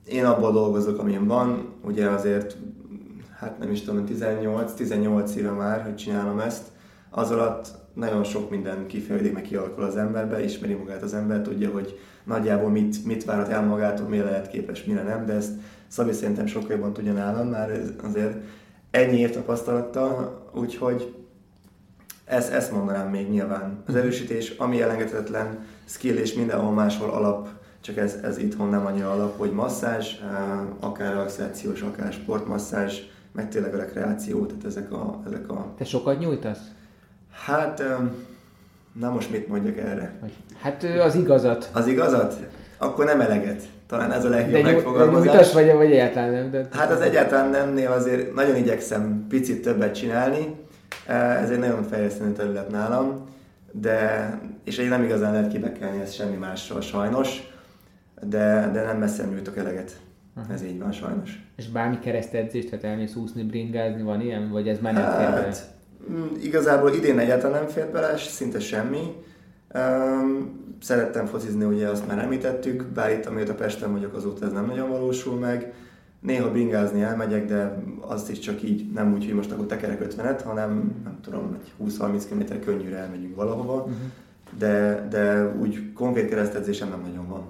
Én abból dolgozok, amilyen van, ugye azért hát nem is tudom, 18-18 éve már, hogy csinálom ezt. Az alatt nagyon sok minden kifejeződik, meg kialakul az emberbe, ismeri magát az ember, tudja, hogy nagyjából mit, mit várhat el magától, mire lehet képes, mire nem, de ezt Szabi szerintem sokkal jobban tudja nálam, már azért ennyi év tapasztalata, úgyhogy ezt, ezt mondanám még nyilván. Az erősítés, ami elengedhetetlen skill és mindenhol máshol alap csak ez, ez itthon nem annyira alap, hogy masszázs, akár relaxációs, akár sportmasszázs, meg tényleg a rekreáció, tehát ezek a... Ezek a... Te sokat nyújtasz? Hát, na most mit mondjak erre? Hát az igazat. Az igazat? Akkor nem eleget. Talán ez a legjobb de megfogalmazás. De nyújtasz vagy, vagy egyáltalán nem? De... Hát az egyáltalán nemnél azért nagyon igyekszem picit többet csinálni. Ez egy nagyon fejlesztő terület nálam, de, és egy nem igazán lehet kibekelni ezt semmi másról sajnos, de, de nem messze nyújtok eleget. Uh-huh. Ez így van sajnos. És bármi keresztedzést, tehát elmész úszni, bringázni, van ilyen? Vagy ez már nem hát, fér bele? Mm, igazából idén egyáltalán nem fér bele, szinte semmi. Um, szerettem focizni, ugye azt már említettük, bár itt amióta Pesten vagyok azóta ez nem nagyon valósul meg. Néha bringázni elmegyek, de azt is csak így, nem úgy, hogy most akkor tekerek 50-et, hanem nem tudom, egy 20-30 km könnyűre elmegyünk valahova. Uh-huh. De, de úgy konkrét keresztedzésem nem nagyon van.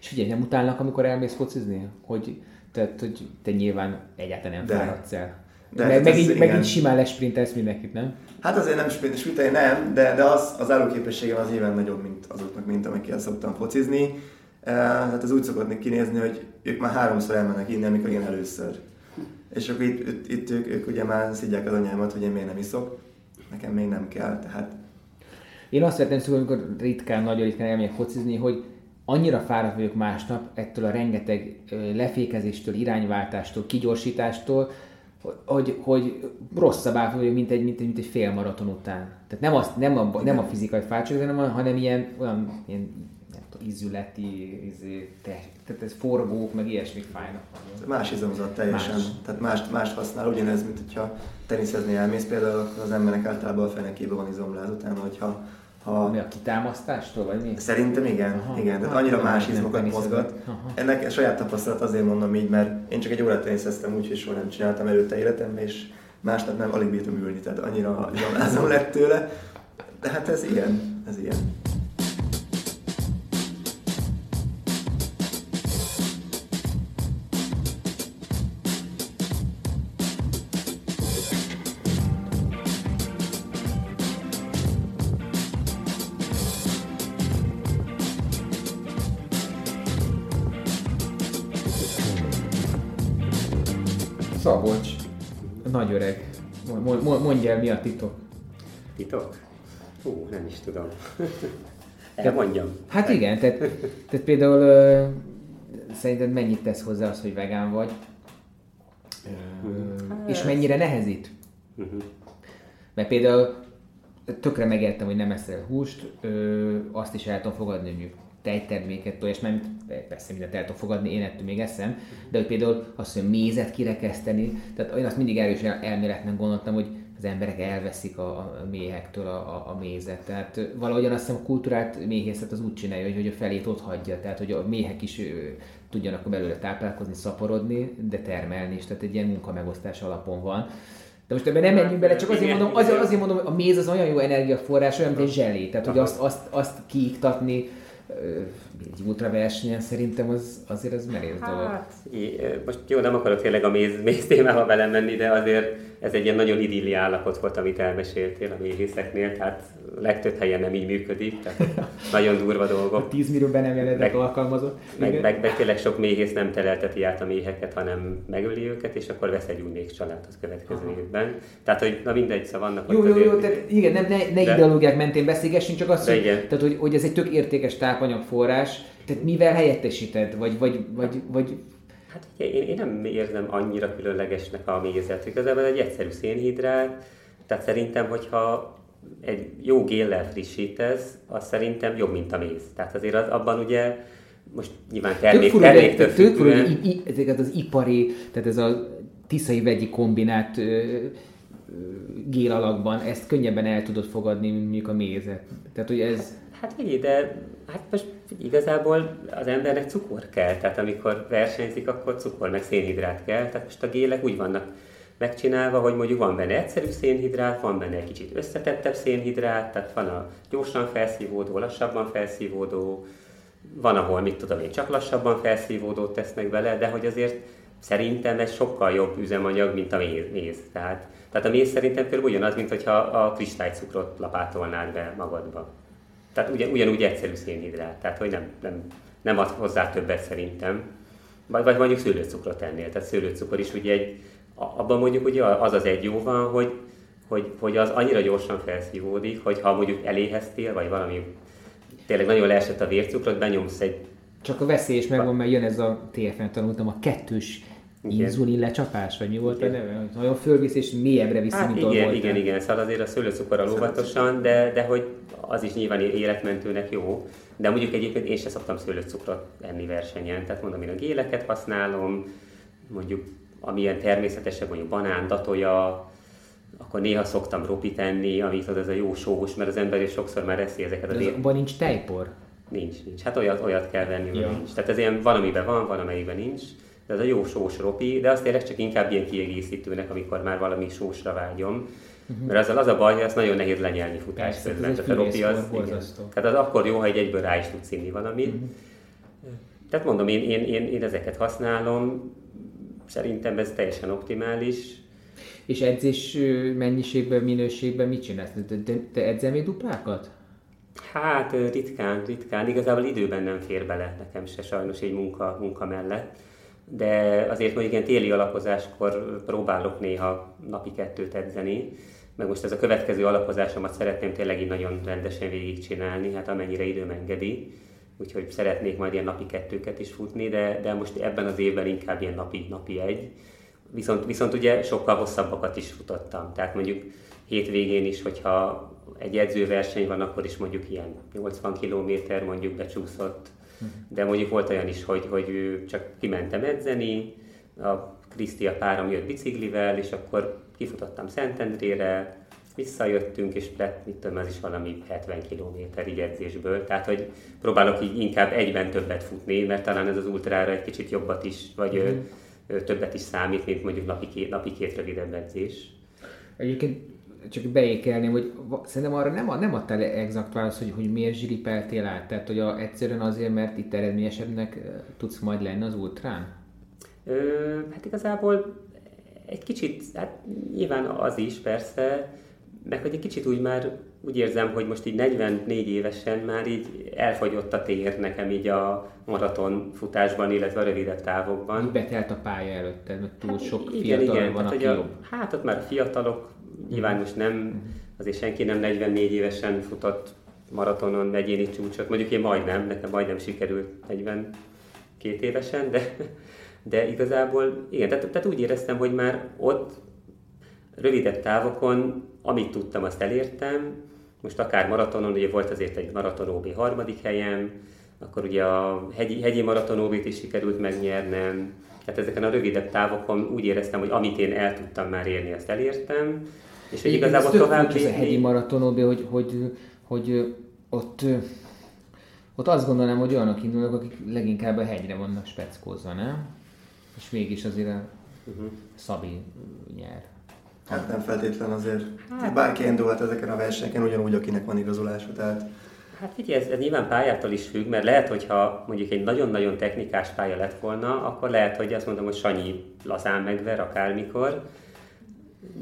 És figyelj, nem utálnak, amikor elmész focizni? Hogy, tehát, hogy te nyilván egyáltalán nem de. fáradsz el. De meg, megint, igen. megint simán lesprintelsz mindenkit, nem? Hát azért nem sprintelni, nem, de, de az, az állóképességem az éven nagyobb, mint azoknak, mint amikkel szoktam focizni. Hát ez úgy szokott kinézni, hogy ők már háromszor elmennek innen, amikor én először. És akkor itt, itt, itt ők, ők ugye már szidják az anyámat, hogy én miért nem iszok. Nekem még nem kell, tehát... Én azt vettem szó, amikor ritkán, nagyon ritkán elmegyek focizni, hogy annyira fáradt vagyok másnap ettől a rengeteg lefékezéstől, irányváltástól, kigyorsítástól, hogy, hogy rosszabb vagyok, mint egy, mint egy, mint egy fél maraton után. Tehát nem, azt, nem, a, nem a fizikai fáradtság, hanem, hanem ilyen, olyan ilyen, nem tudom, izé, te, tehát ez forgók, meg ilyesmik fájnak. Más izomzat teljesen. Más. Tehát mást, mást használ, ugyanez, mint hogyha teniszezni elmész, például az embernek általában a fenekében van izomláz utána, hogyha ha... Mi a kitámasztástól, vagy mi? Szerintem igen, Aha. igen, tehát annyira más izmokat mozgat. Aha. Ennek a saját tapasztalat azért mondom így, mert én csak egy órát teniszeztem úgy, hogy soha nem csináltam előtte életemben, és másnap nem alig bírtam ülni, tehát annyira gyomlázom lett tőle. De hát ez ilyen, ez ilyen. El, mi a titok. Titok? Hú, nem is tudom. Elmondjam. Hát igen, tehát, tehát például ö, szerinted mennyit tesz hozzá az, hogy vegán vagy? Ö, hát. és mennyire nehezít? Uh-huh. Mert például tökre megértem, hogy nem eszel húst, ö, azt is el tudom fogadni, hogy tejterméket, tojás, mert persze mindent el tudok fogadni, én ettől még eszem, de hogy például azt, hogy mézet kirekeszteni, tehát én azt mindig erős elméletnek gondoltam, hogy az emberek elveszik a, a méhektől a, a, a mézet. Tehát valahogyan azt hiszem a kultúrát méhészet az úgy csinálja, hogy, hogy a felét ott hagyja, tehát hogy a méhek is tudjanak belőle táplálkozni, szaporodni, de termelni is, tehát egy ilyen munkamegosztás alapon van. De most ebben nem menjünk bele, csak azért mondom, azért, azért mondom, hogy a méz az olyan jó energiaforrás, olyan, mint egy zselé. Tehát, hogy azt, azt, azt kiiktatni, egy ultraversenyen szerintem az, azért ez merész hát, dolog. Most jó, nem akarok tényleg a méz, méz témába belemenni, de azért ez egy ilyen nagyon idilli állapot volt, amit elmeséltél a méhészeknél, tehát legtöbb helyen nem így működik, tehát nagyon durva dolgok. A tíz millió be nem jelentek alkalmazott. Meg, meg, meg, tényleg sok méhész nem telelteti át a méheket, hanem megöli őket, és akkor vesz egy új család az következő Aha. évben. Tehát, hogy na mindegy, szóval vannak Jó, jó, jó, tehát igen, nem, ne, ne de, ideológiák mentén beszélgessünk, csak azt, hogy, tehát, hogy, hogy ez egy tök értékes tápanyagforrás, tehát mivel helyettesíted, vagy, vagy, vagy, vagy Hát én, én nem érzem annyira különlegesnek a mézet. Igazából egy egyszerű szénhidrát, tehát szerintem, hogyha egy jó géllel frissítesz, az szerintem jobb, mint a méz. Tehát azért az, abban ugye most nyilván termék, tök terméktől függően... ezeket az ipari, tehát ez a tiszai vegyi kombinát gél alakban, ezt könnyebben el tudod fogadni, mint mondjuk a mézet. Tehát, hogy ez... Hát figyelj, de hát most igazából az embernek cukor kell, tehát amikor versenyzik, akkor cukor meg szénhidrát kell, tehát most a gélek úgy vannak megcsinálva, hogy mondjuk van benne egyszerű szénhidrát, van benne egy kicsit összetettebb szénhidrát, tehát van a gyorsan felszívódó, lassabban felszívódó, van, ahol mit tudom én, csak lassabban felszívódót tesznek bele, de hogy azért szerintem ez sokkal jobb üzemanyag, mint a méz. Tehát, tehát a méz szerintem például ugyanaz, mint hogyha a kristálycukrot lapátolnád be magadba. Tehát ugyan, ugyanúgy egyszerű szénhidrát, tehát hogy nem, nem nem ad hozzá többet szerintem. Vagy, vagy mondjuk szőlőcukrot ennél. Tehát szőlőcukor is ugye egy, abban mondjuk ugye az az egy jó van, hogy, hogy, hogy az annyira gyorsan felszívódik, hogy ha mondjuk eléheztél, vagy valami tényleg nagyon leesett a vércukrot, benyomsz egy... Csak a veszély is megvan, mert jön ez a TFN tanultam, a kettős inzulin lecsapás, vagy mi volt a neve? Nagyon fölvisz és mélyebbre viszi, hát mint igen, igen, igen, igen, szóval azért a szőlőcukorral óvatosan, de, de hogy az is nyilván életmentőnek jó. De mondjuk egyébként én sem szoktam szőlőcukrot enni versenyen, tehát mondom, én a géleket használom, mondjuk amilyen természetesebb, mondjuk banán, datolja, akkor néha szoktam ropit enni, ami az ez a jó sós, mert az ember is sokszor már eszi ezeket a De abban nincs tejpor? Nincs, nincs. Hát olyat, olyat kell venni, ja. nincs. Tehát ez ilyen valamiben van, valamelyikben nincs. De ez a jó sós ropi, de azt tényleg csak inkább ilyen kiegészítőnek, amikor már valami sósra vágyom. Uh-huh. Mert azzal az a baj, hogy azt nagyon nehéz lenyelni futás Persze, közben. Tehát a ropi az, igen. Tehát az akkor jó, ha egy egyből rá is tudsz inni valamit. Uh-huh. Tehát mondom, én, én, én, én ezeket használom, szerintem ez teljesen optimális. És edzés mennyiségben, minőségben mit csinálsz? Te, te, te edzel még duplákat? Hát ritkán, ritkán. Igazából időben nem fér bele nekem se sajnos egy munka, munka mellett. De azért mondjuk ilyen téli alapozáskor próbálok néha napi kettőt edzeni, meg most ez a következő alapozásomat szeretném tényleg így nagyon rendesen végigcsinálni, hát amennyire időm engedi. Úgyhogy szeretnék majd ilyen napi kettőket is futni, de, de most ebben az évben inkább ilyen napi, napi egy Viszont, viszont ugye sokkal hosszabbakat is futottam. Tehát mondjuk hétvégén is, hogyha egy edzőverseny van, akkor is mondjuk ilyen 80 km mondjuk becsúszott. Uh-huh. De mondjuk volt olyan is, hogy, hogy csak kimentem edzeni, a Kriszti a párom jött biciklivel, és akkor kifutottam Szentendrére, visszajöttünk, és lett, mit tudom, az is valami 70 km így edzésből. Tehát, hogy próbálok így inkább egyben többet futni, mert talán ez az ultrára egy kicsit jobbat is, vagy uh-huh többet is számít, mint mondjuk napi két, napi két rövidebb edzés. Egyébként csak beékelném, hogy szerintem arra nem, nem adtál exakt választ, hogy, hogy miért zsiripeltél át. Tehát, hogy a, egyszerűen azért, mert itt eredményesebbnek tudsz majd lenni az ultrán? Ö, hát igazából egy kicsit, hát nyilván az is persze, meg hogy egy kicsit úgy már úgy érzem, hogy most így 44 évesen már így elfogyott a tér nekem így a maraton futásban, illetve a rövidebb távokban. Betelt a pálya előtted, mert túl hát, sok igen, fiatal igen, van, aki a, jobb. Hát ott már fiatalok, nyilván most nem, azért senki nem 44 évesen futott maratonon egyéni csúcsot, mondjuk én majdnem, nekem majdnem sikerült 42 évesen, de, de igazából igen, tehát, tehát úgy éreztem, hogy már ott rövidebb távokon, amit tudtam, azt elértem, most akár maratonon, ugye volt azért egy maraton OB harmadik helyem, akkor ugye a hegyi, hegyi maraton OB-t is sikerült megnyernem, tehát ezeken a rövidebb távokon úgy éreztem, hogy amit én el tudtam már érni, azt elértem, és hogy igazából tovább Ez a hegyi maraton OB, hogy, hogy, hogy ott, ott azt gondolom, hogy olyanok indulnak, akik leginkább a hegyre vannak speckózva, nem? És mégis azért a uh-huh. Szabi nyer. Hát nem feltétlen azért. Hát. Bárki indulhat ezeken a versenyeken, ugyanúgy, akinek van igazolása. Tehát... Hát figyelj, ez, ez nyilván pályától is függ, mert lehet, hogyha mondjuk egy nagyon-nagyon technikás pálya lett volna, akkor lehet, hogy azt mondom, hogy Sanyi lazán megver akármikor,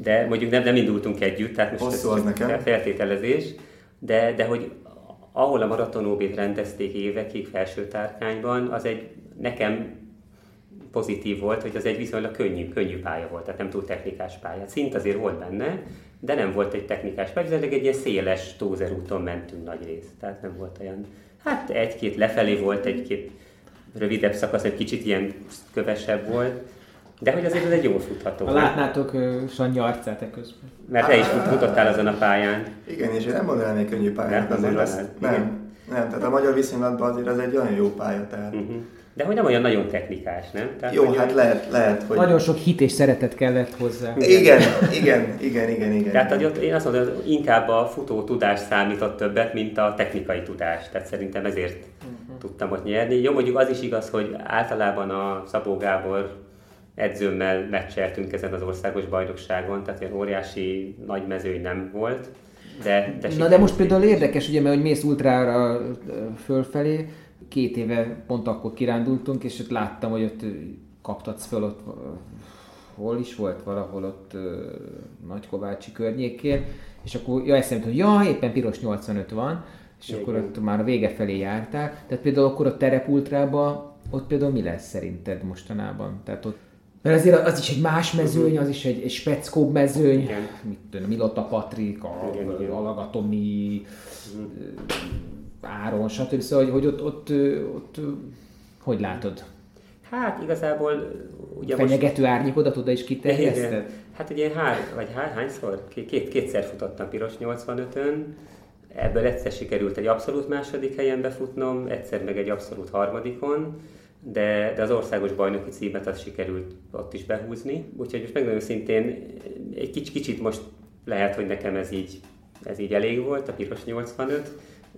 de mondjuk nem, nem indultunk együtt, tehát most Hosszú ez nekem. feltételezés, de, de hogy ahol a maratonóbét rendezték évekig felső tárkányban, az egy nekem pozitív volt, hogy az egy viszonylag könnyű, könnyű pálya volt, tehát nem túl technikás pálya. Szint azért volt benne, de nem volt egy technikás pálya, egy ilyen széles tózerúton mentünk nagy részt, tehát nem volt olyan, hát egy-két lefelé volt, egy-két rövidebb szakasz, egy kicsit ilyen kövesebb volt, de hogy azért ez egy jól futható. Ha látnátok uh, Sanyi arcát e közben. Mert te is futottál azon a pályán. Igen, és én nem mondanám egy könnyű pályát. Nem, azért nem, nem, nem, tehát a magyar viszonylatban azért ez egy olyan jó pálya, tehát uh-huh. De hogy nem olyan nagyon technikás, nem? Tehát, Jó, hát lehet, lehet, hogy... Nagyon sok hit és szeretet kellett hozzá. Igen, igen, igen, igen, igen. Tehát ott én azt mondom, hogy inkább a futó tudás számított többet, mint a technikai tudás. Tehát szerintem ezért uh-huh. tudtam ott nyerni. Jó, mondjuk az is igaz, hogy általában a Szabó Gábor edzőmmel meccseltünk ezen az országos bajnokságon, tehát ilyen óriási nagy mezőny nem volt. De, de Na de most például érdekes, ugye, mert hogy mész ultrára fölfelé, két éve pont akkor kirándultunk, és ott láttam, hogy ott kaptatsz föl ott, hol is volt valahol ott Nagykovácsi környékén, és akkor ja, eszembe hogy ja, éppen piros 85 van, és Igen. akkor ott már a vége felé jártál. Tehát például akkor a terepultrába, ott például mi lesz szerinted mostanában? Tehát ott mert azért az is egy más mezőny, az is egy, egy speckóbb mezőny, igen. mit tudom, Milota Patrik, a, igen, igen. Alagatomi, Áron, stb. Szóval, hogy, hogy ott, ott, ott, ott, hogy látod? Hát igazából... Ugye Fenyegető most... árnyékodat oda is kiterjeszted? Hát ugye hár, vagy hár, hányszor? Két, kétszer futottam piros 85-ön, ebből egyszer sikerült egy abszolút második helyen befutnom, egyszer meg egy abszolút harmadikon, de, de az országos bajnoki címet az sikerült ott is behúzni. Úgyhogy most megmondom szintén egy kicsit, kicsit most lehet, hogy nekem ez így, ez így elég volt, a piros 85,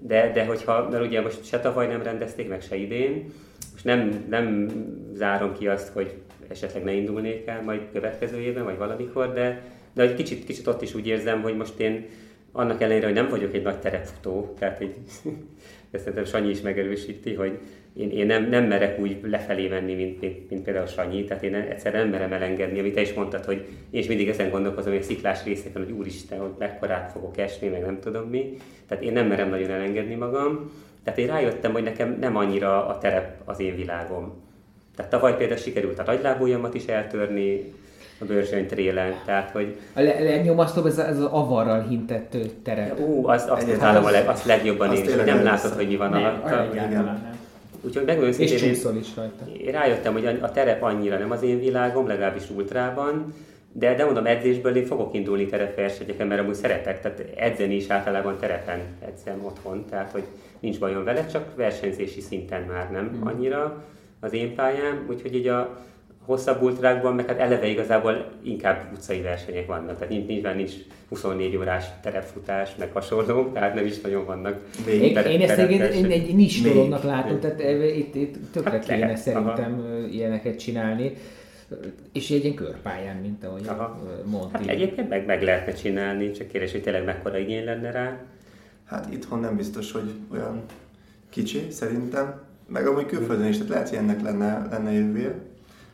de, de hogyha, mert ugye most se tavaly nem rendezték, meg se idén, most nem, nem zárom ki azt, hogy esetleg ne indulnék el majd következő évben, vagy valamikor, de, de egy kicsit, kicsit ott is úgy érzem, hogy most én annak ellenére, hogy nem vagyok egy nagy terepfutó, tehát egy, ezt szerintem Sanyi is megerősíti, hogy én, én nem, nem merek úgy lefelé menni, mint, mint, mint például Sanyi, tehát én egyszerűen nem merem elengedni, amit te is mondtad, hogy én is mindig ezen gondolkozom, hogy a sziklás részében, hogy úristen, hogy mekkorát fogok esni, meg nem tudom mi, tehát én nem merem nagyon elengedni magam, tehát én rájöttem, hogy nekem nem annyira a terep az én világom. Tehát tavaly például sikerült a nagylábújamat is eltörni, a Börzsöny trélen, tehát hogy... A le- legnyomasztóbb ez, ez az avarral hintett terep. Ú, az, azt utálom, a leg, azt legjobban én, hogy nem látod, hogy mi van alatta. Úgyhogy megmondom És csúszol is rajta. Én rájöttem, hogy a terep annyira nem az én világom, legalábbis ultrában, de, de mondom, edzésből én fogok indulni terepversenyeken, mert amúgy szeretek, tehát edzeni is általában terepen edzem otthon, tehát hogy nincs bajom vele, csak versenyzési szinten már nem mm. annyira az én pályám, úgyhogy így a hosszabb ultrákban, meg hát eleve igazából inkább utcai versenyek vannak, tehát nincs, nincs, nincs 24 órás terepfutás, meg hasonló, tehát nem is nagyon vannak én, terep, én ezt egy, egy, egy nis dolognak látom, tehát itt, itt tökre hát kéne lehet, szerintem aha. ilyeneket csinálni. És egy ilyen körpályán, mint ahogy Aha. mondtad. Hát egyébként meg, meg lehetne csinálni, csak kérdés, hogy tényleg mekkora igény lenne rá. Hát itthon nem biztos, hogy olyan kicsi, szerintem. Meg amúgy külföldön is, tehát lehet, hogy ennek lenne, lenne jövője.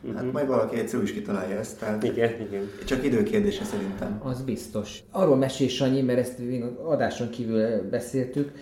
Hát uh-huh. majd valaki egyszer is kitalálja ezt. Tehát igen, igen. Csak időkérdése szerintem. Az biztos. Arról mesél Sanyi, mert ezt még adáson kívül beszéltük,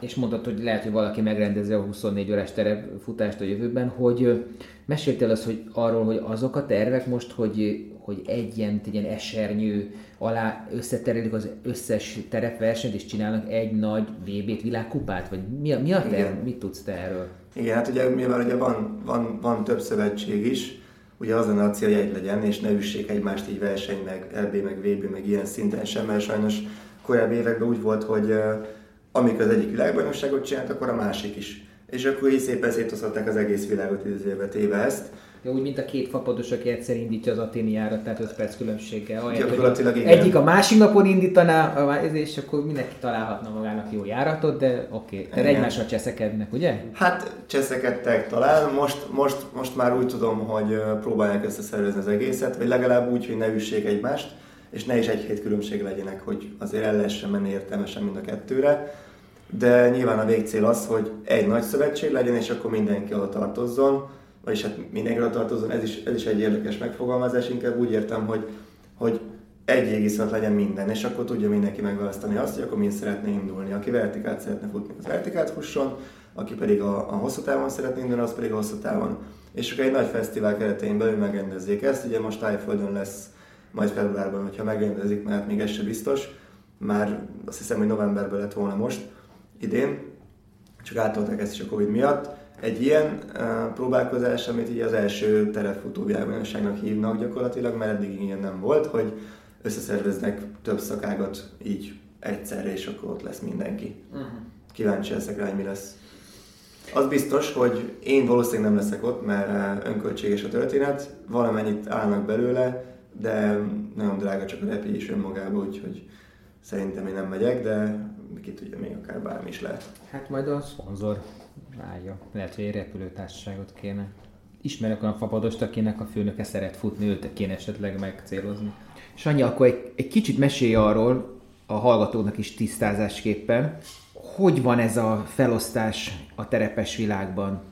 és mondtad, hogy lehet, hogy valaki megrendezi a 24 órás terepfutást a jövőben, hogy meséltél az, hogy arról, hogy azok a tervek most, hogy, hogy egy ilyen, egy ilyen esernyő alá összeterelik az összes terepversenyt, és csinálnak egy nagy VB-t, világkupát? Vagy mi a, mi a terv? Igen. Mit tudsz te erről? Igen, hát ugye mivel ugye van, van, van több szövetség is, ugye az a cél, hogy egy legyen, és ne üssék egymást így verseny, meg LB, meg VB, meg ilyen szinten sem, mert sajnos korábbi években úgy volt, hogy amikor az egyik világbajnokságot csinált, akkor a másik is. És akkor így szépen szétosztották az egész világot idézőjelbe téve ezt. Ja, úgy, mint a két fapados, aki egyszer indítja az aténiára, tehát 5 perc különbséggel. Gyakorlatilag igen. Egyik a másik napon indítaná, és akkor mindenki találhatna magának jó járatot, de oké. Okay. Tehát egymásra cseszekednek, ugye? Hát cseszekedtek talán. Most, most, most már úgy tudom, hogy próbálják összeszervezni az egészet, vagy legalább úgy, hogy ne üssék egymást, és ne is egy hét különbség legyenek, hogy azért el lehessen menni értelmesen mind a kettőre. De nyilván a végcél az, hogy egy nagy szövetség legyen, és akkor mindenki oda tartozzon vagyis hát mindenkire tartozom, ez is, ez is egy érdekes megfogalmazás, inkább úgy értem, hogy, hogy egy égiszat legyen minden, és akkor tudja mindenki megválasztani azt, hogy akkor mind szeretné indulni. Aki vertikált szeretne futni, az vertikált fusson, aki pedig a, a hosszú távon szeretne indulni, az pedig a hosszú távon. És akkor egy nagy fesztivál keretein belül megrendezzék ezt, ugye most Tájföldön lesz majd februárban, hogyha megrendezik, mert még ez sem biztos, már azt hiszem, hogy novemberben lett volna most, idén, csak átolták ezt is a Covid miatt, egy ilyen uh, próbálkozás, amit így az első terepfutó világbajnokságnak hívnak gyakorlatilag, mert eddig ilyen nem volt, hogy összeszerveznek több szakágat így egyszerre, és akkor ott lesz mindenki. Uh-huh. Kíváncsi leszek rá, hogy mi lesz. Az biztos, hogy én valószínűleg nem leszek ott, mert önköltséges a történet, valamennyit állnak belőle, de nagyon drága csak a repülés is önmagában, úgyhogy szerintem én nem megyek, de ki tudja, még akár bármi is lehet. Hát majd a szponzor Vágya. Lehet, hogy egy repülőtársaságot kéne. Ismerek olyan fapadost, akinek a főnöke szeret futni, őt kéne esetleg megcélozni. Sanyi, akkor egy, egy kicsit mesélj arról, a hallgatónak is tisztázásképpen, hogy van ez a felosztás a terepes világban?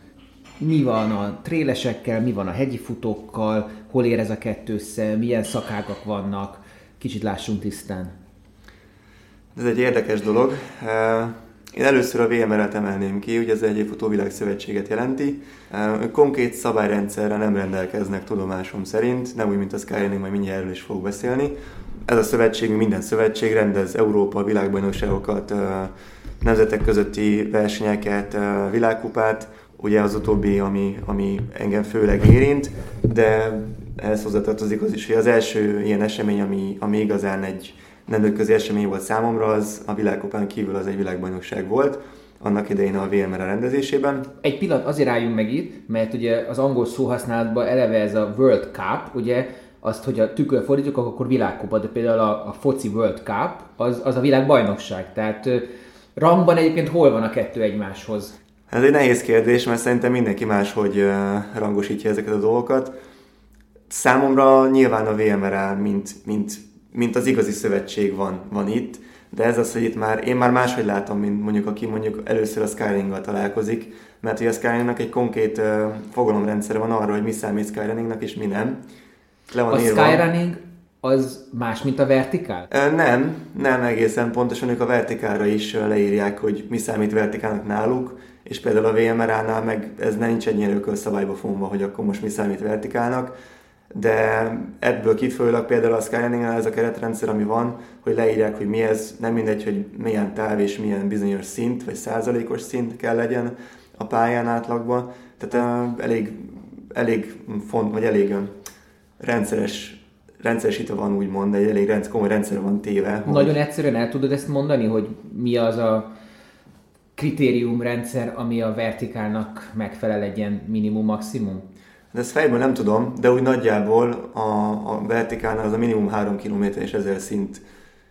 Mi van a trélesekkel, mi van a hegyi futókkal, hol ér ez a kettő össze, milyen szakágak vannak? Kicsit lássunk tisztán. Ez egy érdekes dolog. Én először a VMR-et emelném ki, ugye ez egy futóvilágszövetséget jelenti. Konkrét szabályrendszerre nem rendelkeznek tudomásom szerint, nem úgy, mint a Skyrunning, majd mindjárt erről is fog beszélni. Ez a szövetség, minden szövetség rendez Európa világbajnokságokat, nemzetek közötti versenyeket, világkupát, ugye az utóbbi, ami, ami engem főleg érint, de ehhez hozzátartozik az is, hogy az első ilyen esemény, ami, ami igazán egy nemzetközi esemény volt számomra, az a világkupán kívül az egy világbajnokság volt, annak idején a VMR rendezésében. Egy pillanat, azért álljunk meg itt, mert ugye az angol szóhasználatban eleve ez a World Cup, ugye azt, hogy a tükör fordítjuk, akkor világkupa, de például a, a foci World Cup, az, az a világbajnokság. Tehát rangban egyébként hol van a kettő egymáshoz? Ez egy nehéz kérdés, mert szerintem mindenki máshogy rangosítja ezeket a dolgokat. Számomra nyilván a VMRA, mint, mint, mint az igazi szövetség van, van itt, de ez az, hogy itt már, én már máshogy látom, mint mondjuk aki mondjuk először a skyring találkozik, mert hogy a Skyringnak egy konkrét uh, fogalomrendszer van arra, hogy mi számít Skyrunningnak és mi nem. Le van a írva. Skyrunning az más, mint a vertikál? Nem, nem egészen pontosan, ők a vertikálra is leírják, hogy mi számít vertikálnak náluk, és például a VMRA-nál meg ez nincs ennyire ökölszabályba fonva, hogy akkor most mi számít vertikálnak, de ebből kifolyólag például a skylining ez a keretrendszer, ami van, hogy leírják, hogy mi ez, nem mindegy, hogy milyen táv és milyen bizonyos szint, vagy százalékos szint kell legyen a pályán átlagban, tehát elég, elég font, vagy elég rendszeres rendszeresítve van úgymond, egy elég rend, komoly rendszer van téve. Nagyon hogy... egyszerűen el tudod ezt mondani, hogy mi az a kritériumrendszer, ami a vertikálnak megfelel egy ilyen minimum-maximum? De ezt fejből nem tudom, de úgy nagyjából a, a vertikálnál az a minimum 3 km és 1000 szint,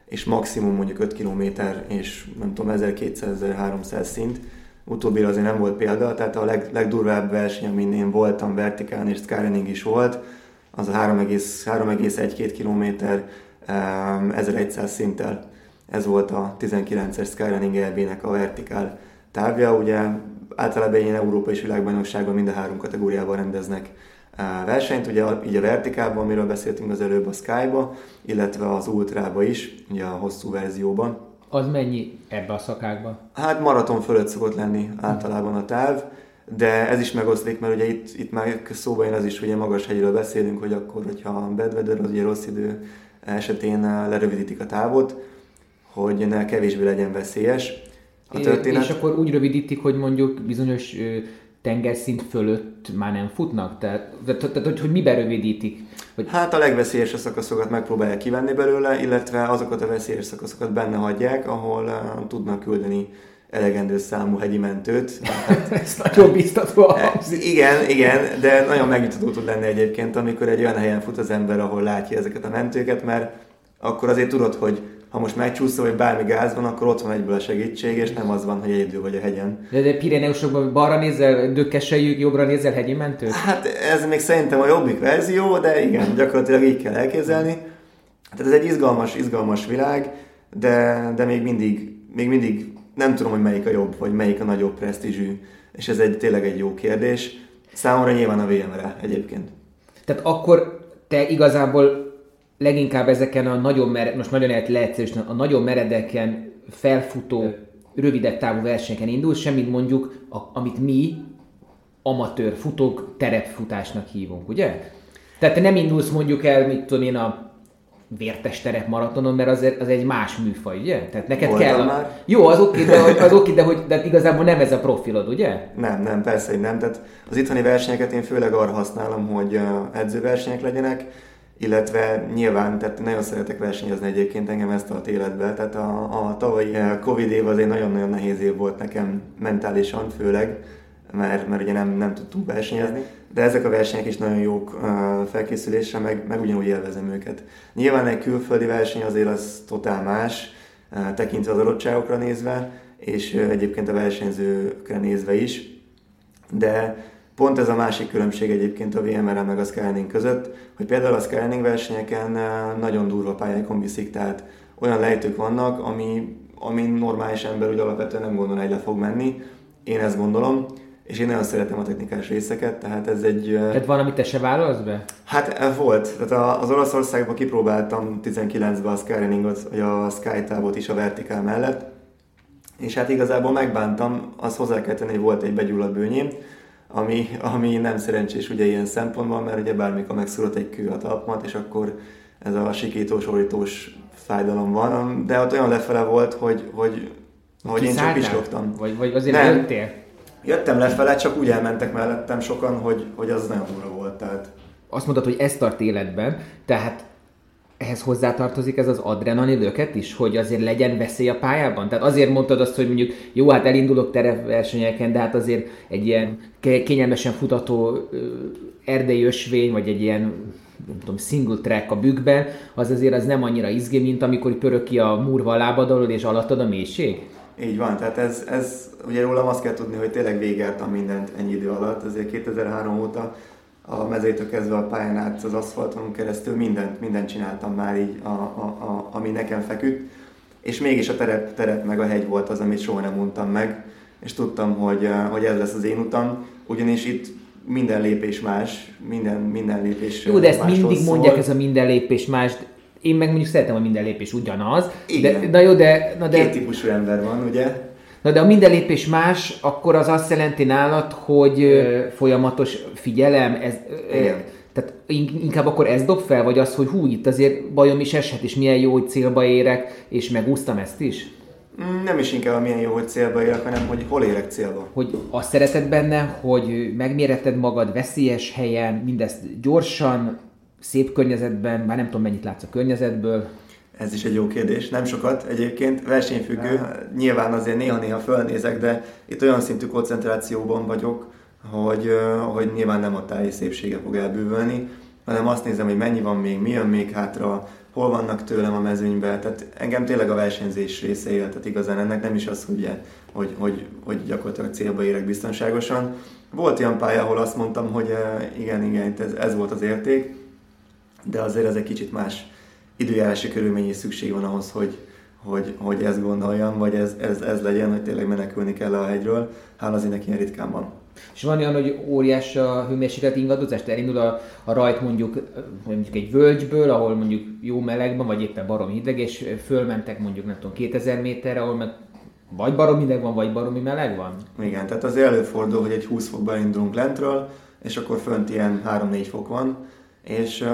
és maximum mondjuk 5 km és nem tudom, 1200-1300 szint. Utóbbi azért nem volt példa, tehát a leg, legdurvább verseny, amin én voltam, vertikálni és skyrunning is volt, az a 3,1-2 km 1100 szinttel ez volt a 19-es Skyrunning EB-nek a vertikál távja. Ugye általában ilyen Európa és világbajnokságban mind a három kategóriában rendeznek eh, versenyt, ugye így a vertikálban, amiről beszéltünk az előbb a Skyba, illetve az Ultrába is, ugye a hosszú verzióban. Az mennyi ebbe a szakákban? Hát maraton fölött szokott lenni általában a táv, de ez is megoszlik, mert ugye itt, itt már szóba jön az is, hogy magas hegyről beszélünk, hogy akkor, hogyha bad weather, az ugye rossz idő esetén eh, lerövidítik a távot, hogy ne kevésbé legyen veszélyes a történet. És akkor úgy rövidítik, hogy mondjuk bizonyos tengerszint fölött már nem futnak? Tehát, tehát, tehát hogy, hogy miben rövidítik? Hogy... Hát a legveszélyesebb szakaszokat megpróbálják kivenni belőle, illetve azokat a veszélyes szakaszokat benne hagyják, ahol uh, tudnak küldeni elegendő számú hegyi mentőt. Hát, Ez nagyon biztató e, Igen, igen, de nagyon megnyugtató tud lenni egyébként, amikor egy olyan helyen fut az ember, ahol látja ezeket a mentőket, mert akkor azért tudod, hogy ha most megcsúszol, vagy bármi gáz van, akkor ott van egyből a segítség, és nem az van, hogy egyedül vagy a hegyen. De, de Pireneusokban balra nézel, dökkeseljük, jobbra nézel hegyi mentőt? Hát ez még szerintem a jobbik verzió, de igen, gyakorlatilag így kell elképzelni. Tehát ez egy izgalmas, izgalmas világ, de, de még mindig, még mindig nem tudom, hogy melyik a jobb, vagy melyik a nagyobb presztízsű, és ez egy, tényleg egy jó kérdés. Számomra nyilván a VMR egyébként. Tehát akkor te igazából leginkább ezeken a nagyon mered, most nagyon leegyszerűsíteni, a nagyon meredeken felfutó, rövidebb távú versenyeken indul, semmit mondjuk, a, amit mi amatőr futók terepfutásnak hívunk, ugye? Tehát te nem indulsz mondjuk el, mit tudom én, a vértes terep maratonon, mert az, az egy más műfaj, ugye? Tehát neked Voltam kell... A... Már. Jó, az oké, de, az oké, de, hogy, de igazából nem ez a profilod, ugye? Nem, nem, persze, hogy nem. Tehát az itthoni versenyeket én főleg arra használom, hogy edzőversenyek legyenek, illetve nyilván, tehát nagyon szeretek versenyezni egyébként engem ezt a életbe, tehát a, a tavalyi eh, Covid év az egy nagyon-nagyon nehéz év volt nekem mentálisan főleg, mert, mert ugye nem, nem tudtunk versenyezni, de ezek a versenyek is nagyon jók uh, felkészülésre, meg, meg ugyanúgy élvezem őket. Nyilván egy külföldi verseny azért az totál más, uh, tekintve az adottságokra nézve, és egyébként a versenyzőkre nézve is, de Pont ez a másik különbség egyébként a VMR meg a Skylining között, hogy például a Skylining versenyeken eh, nagyon durva pályákon viszik, tehát olyan lejtők vannak, ami, ami normális ember úgy alapvetően nem gondolna, hogy le fog menni. Én ezt gondolom, és én nagyon szeretem a technikás részeket, tehát ez egy... Eh, tehát van, amit te se vállalsz be? Hát eh, volt. Tehát az Olaszországban kipróbáltam 19-ben a Skyruningot, vagy a Sky távot is a vertikál mellett, és hát igazából megbántam, az hozzá kell tenni, hogy volt egy begyulladt bőnyém, ami, ami nem szerencsés ugye ilyen szempontból, mert ugye bármikor megszúrott egy kő a talpamat, és akkor ez a sikítós, orítós fájdalom van, de ott olyan lefele volt, hogy, hogy, hogy én csak pislogtam. Vagy, vagy azért nem. jöttél? Jöttem lefele, csak úgy elmentek mellettem sokan, hogy, hogy az nagyon durva volt. Tehát... Azt mondtad, hogy ez tart életben, tehát ehhez hozzátartozik ez az adrenalin löket is, hogy azért legyen veszély a pályában? Tehát azért mondtad azt, hogy mondjuk jó, hát elindulok terepversenyeken, de hát azért egy ilyen kényelmesen futató erdei ösvény, vagy egy ilyen nem tudom, single track a bükkben, az azért az nem annyira izgé, mint amikor pörög ki a murva a lábad alól, és alattad a mélység? Így van, tehát ez, ez ugye rólam azt kell tudni, hogy tényleg végeltem mindent ennyi idő alatt, azért 2003 óta a mezőtől kezdve a pályán át az aszfalton keresztül mindent, mindent csináltam már így, a, a, a, ami nekem feküdt, és mégis a terep, terep meg a hegy volt az, amit soha nem mondtam meg, és tudtam, hogy, hogy ez lesz az én utam, ugyanis itt minden lépés más, minden, minden lépés Jó, de ezt mindig szól. mondják, ez a minden lépés más, én meg mondjuk szeretem, hogy minden lépés ugyanaz. Igen. De, na jó, de, na de... Két típusú ember van, ugye? Na de a minden lépés más, akkor az azt jelenti nálad, hogy ö, folyamatos figyelem, ez, Igen. tehát inkább akkor ez dob fel, vagy az, hogy hú, itt azért bajom is eshet, és milyen jó, hogy célba érek, és megúsztam ezt is? Mm, nem is inkább milyen jó, hogy célba érek, hanem hogy hol érek célba. Hogy azt szereted benne, hogy megméreted magad veszélyes helyen, mindezt gyorsan, szép környezetben, már nem tudom mennyit látsz a környezetből. Ez is egy jó kérdés. Nem sokat egyébként, versenyfüggő. Nyilván azért néha-néha fölnézek, de itt olyan szintű koncentrációban vagyok, hogy, hogy nyilván nem a táj szépsége fog elbűvölni, hanem azt nézem, hogy mennyi van még, mi jön még hátra, hol vannak tőlem a mezőnybe. Tehát engem tényleg a versenyzés része él, tehát igazán ennek nem is az, hogy, hogy, hogy, hogy gyakorlatilag célba érek biztonságosan. Volt olyan pálya, ahol azt mondtam, hogy igen, igen, ez, ez volt az érték, de azért ez egy kicsit más időjárási körülmény is szükség van ahhoz, hogy, hogy, hogy ezt gondoljam, vagy ez, ez, ez legyen, hogy tényleg menekülni kell a hegyről. Hála az ilyen ritkán van. És van olyan, hogy óriás a hőmérséklet ingadozás, elindul a, a rajt mondjuk, mondjuk egy völgyből, ahol mondjuk jó melegben, vagy éppen barom hideg, és fölmentek mondjuk nem tudom 2000 méterre, ahol meg vagy barom hideg van, vagy baromi meleg van? Igen, tehát az előfordul, hogy egy 20 fokba indulunk lentről, és akkor fönt ilyen 3-4 fok van, és uh,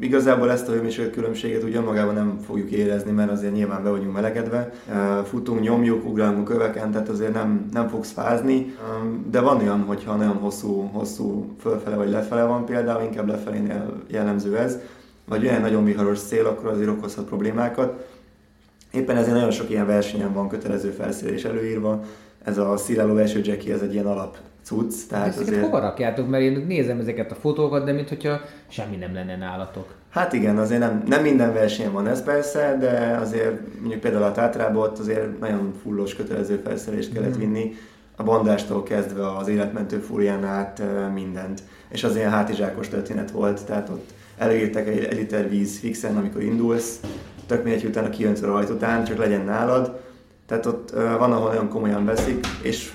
igazából ezt a hőmérséklet különbséget ugye magában nem fogjuk érezni, mert azért nyilván be vagyunk melegedve. Uh, futunk, nyomjuk, ugrálunk köveken, tehát azért nem, nem fogsz fázni, um, de van olyan, hogyha nagyon hosszú, hosszú fölfele vagy lefele van például, inkább lefelénél jellemző ez, vagy olyan nagyon viharos szél, akkor azért okozhat problémákat. Éppen ezért nagyon sok ilyen versenyen van kötelező felszerelés előírva, ez a sziláló eső ez egy ilyen alap cucc. Tehát ezeket azért... hova rakjátok? Mert én nézem ezeket a fotókat, de mintha semmi nem lenne nálatok. Hát igen, azért nem, nem minden versenyen van ez persze, de azért mondjuk például a Tátrában ott azért nagyon fullos kötelező felszerelést kellett mm. vinni, a bandástól kezdve az életmentő fúrián át mindent. És az ilyen hátizsákos történet volt, tehát ott előírtak egy, egy liter víz fixen, amikor indulsz, tök mindegy, utána kijöntsz a rajt után, csak legyen nálad. Tehát ott van, ahol nagyon komolyan veszik, és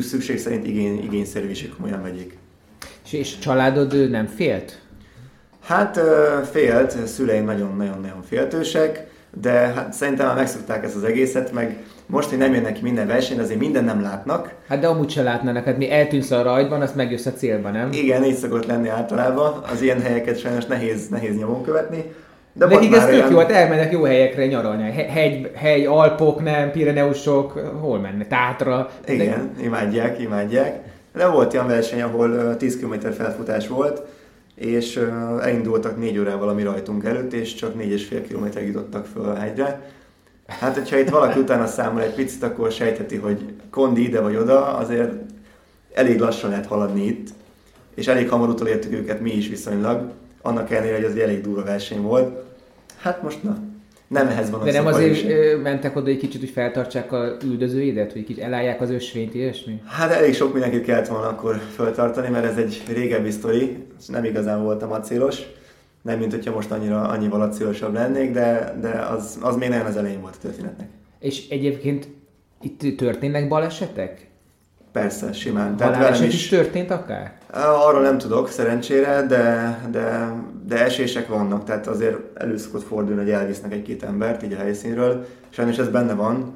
szükség szerint igény, igényszerű is, komolyan vegyék. És, és családod nem félt? Hát félt, szüleim nagyon-nagyon-nagyon féltősek, de hát szerintem már megszokták ezt az egészet, meg most, hogy nem jönnek ki minden versenyre, azért minden nem látnak. Hát de amúgy se látnának, hát mi eltűnsz a rajtban, azt megjössz a célba, nem? Igen, így szokott lenni általában. Az ilyen helyeket sajnos nehéz, nehéz nyomon követni. De Nekik ez tök olyan... jó, hát elmennek jó helyekre nyaralni. Hegy, hegy, Alpok, nem, Pireneusok, hol mennek? Tátra. Igen, de... imádják, imádják. De volt olyan verseny, ahol 10 km felfutás volt, és elindultak négy órával a mi rajtunk előtt, és csak 4,5 km jutottak föl a hegyre. Hát, hogyha itt valaki utána számol egy picit, akkor sejtheti, hogy kondi ide vagy oda, azért elég lassan lehet haladni itt, és elég hamar utolértük őket mi is viszonylag, annak ellenére, hogy az egy elég durva verseny volt. Hát most na, nem ehhez van De nem azért is. mentek oda egy kicsit, hogy feltartsák a üldözőidet, hogy kicsit elállják az ösvényt, ilyesmi? Hát elég sok mindenkit kellett volna akkor feltartani, mert ez egy régebbi sztori, nem igazán voltam acélos. Nem, mint hogyha most annyira, annyival acélosabb lennék, de, de az, az még nagyon az elején volt a történetnek. És egyébként itt történnek balesetek? Persze, simán. Tehát velem is, is történt akár? Arról nem tudok, szerencsére, de, de, de esések vannak, tehát azért előszokott fordulni, hogy elvisznek egy-két embert így a helyszínről. Sajnos ez benne van.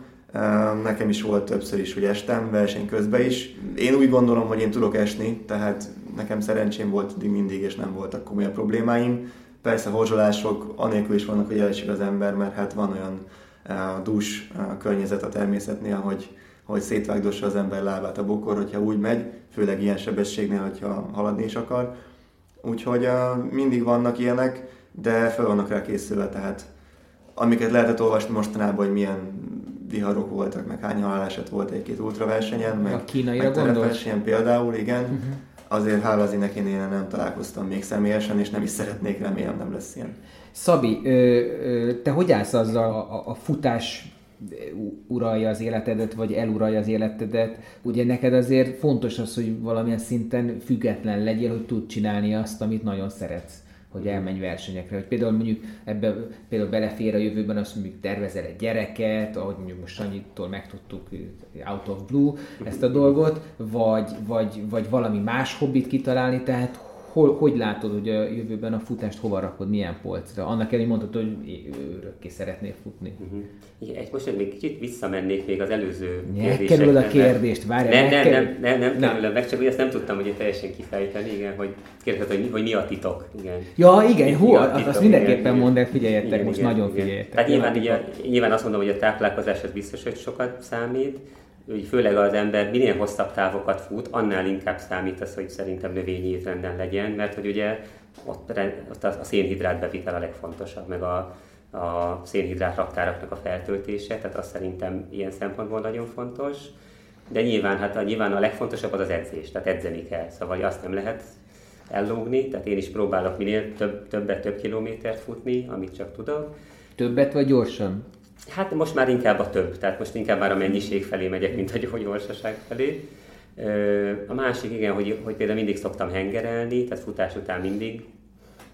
Nekem is volt többször is, hogy estem verseny közben is. Én úgy gondolom, hogy én tudok esni, tehát nekem szerencsém volt mindig, és nem voltak komolyabb problémáim. Persze horzsolások anélkül is vannak, hogy elesik az ember, mert hát van olyan dús környezet a természetnél, hogy, hogy szétvágdossa az ember lábát a bokor, hogyha úgy megy, főleg ilyen sebességnél, hogyha haladni is akar. Úgyhogy mindig vannak ilyenek, de fel vannak rá készülve, tehát amiket lehetett olvasni mostanában, hogy milyen viharok voltak, meg hány haláleset volt egy-két ultraversenyen, meg, a versenyen például, igen. Uh-huh. Azért hála az én én nem találkoztam még személyesen, és nem is szeretnék, remélem nem lesz ilyen. Szabi, te hogy állsz azzal a, a futás uralja az életedet, vagy eluralja az életedet. Ugye neked azért fontos az, hogy valamilyen szinten független legyél, hogy tud csinálni azt, amit nagyon szeretsz hogy elmenj versenyekre. Hogy például mondjuk ebbe például belefér a jövőben azt mondjuk tervezel egy gyereket, ahogy mondjuk most Sanyitól megtudtuk out of blue ezt a dolgot, vagy, vagy, vagy valami más hobbit kitalálni, tehát hol, hogy látod, hogy a jövőben a futást hova rakod, milyen polcra? Annak elég mondtad, hogy örökké szeretnél futni. Uh-huh. Igen, egy most még kicsit visszamennék még az előző kérdésekre. a kérdést, várj. Nem, nem, nem, nem, nem, nem kerülöm meg, csak hogy ezt nem tudtam hogy teljesen kifejteni, igen, hogy kérdezted, hogy, hogy mi a titok. Igen. Ja, igen, hú, titok, azt mindenképpen mondd el, figyeljetek, igen, most igen, nagyon igen. figyeljetek. Tehát nyilván, ugye, nyilván azt mondom, hogy a táplálkozás az biztos, hogy sokat számít, úgy főleg az ember minél hosszabb távokat fut, annál inkább számít az, hogy szerintem növényi étrenden legyen, mert hogy ugye ott, ott a szénhidrát bevitel a legfontosabb, meg a, a szénhidrát raktáraknak a feltöltése, tehát azt szerintem ilyen szempontból nagyon fontos. De nyilván, hát a, nyilván a legfontosabb az az edzés, tehát edzeni kell, szóval azt nem lehet ellógni, tehát én is próbálok minél több, többet, több kilométert futni, amit csak tudok. Többet vagy gyorsan? Hát most már inkább a több, tehát most inkább már a mennyiség felé megyek, mint a gyorsaság felé. A másik igen, hogy, hogy például mindig szoktam hengerelni, tehát futás után mindig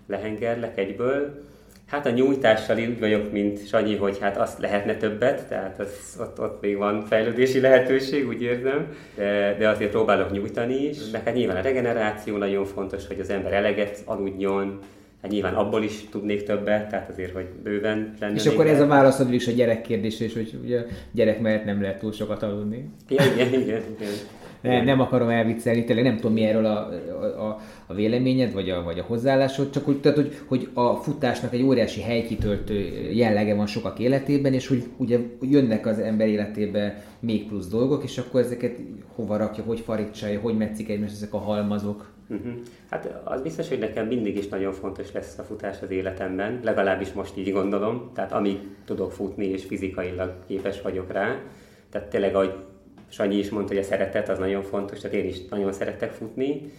lehengerlek egyből. Hát a nyújtással úgy vagyok, mint Sanyi, hogy hát azt lehetne többet, tehát az, ott, ott még van fejlődési lehetőség, úgy érzem, de, de azért próbálok nyújtani is. Meg hát nyilván a regeneráció nagyon fontos, hogy az ember eleget aludjon, Hát nyilván abból is tudnék többet, tehát azért, hogy bőven lenne. És akkor ez a válaszod is a gyerek kérdés, és hogy ugye gyerek mellett nem lehet túl sokat aludni. Ja, igen, igen, igen. Nem, nem akarom elviccelni, tényleg nem tudom mi erről a, a, a véleményed, vagy a, vagy a hozzáállásod, csak úgy, tehát, hogy, hogy a futásnak egy óriási helykitöltő jellege van sokak életében, és hogy ugye jönnek az ember életébe még plusz dolgok, és akkor ezeket hova rakja, hogy farigcsálja, hogy metszik egymást ezek a halmazok. Uh-huh. Hát az biztos, hogy nekem mindig is nagyon fontos lesz a futás az életemben, legalábbis most így gondolom, tehát amíg tudok futni és fizikailag képes vagyok rá. Tehát tényleg, ahogy Sanyi is mondta, hogy a szeretet az nagyon fontos, tehát én is nagyon szeretek futni.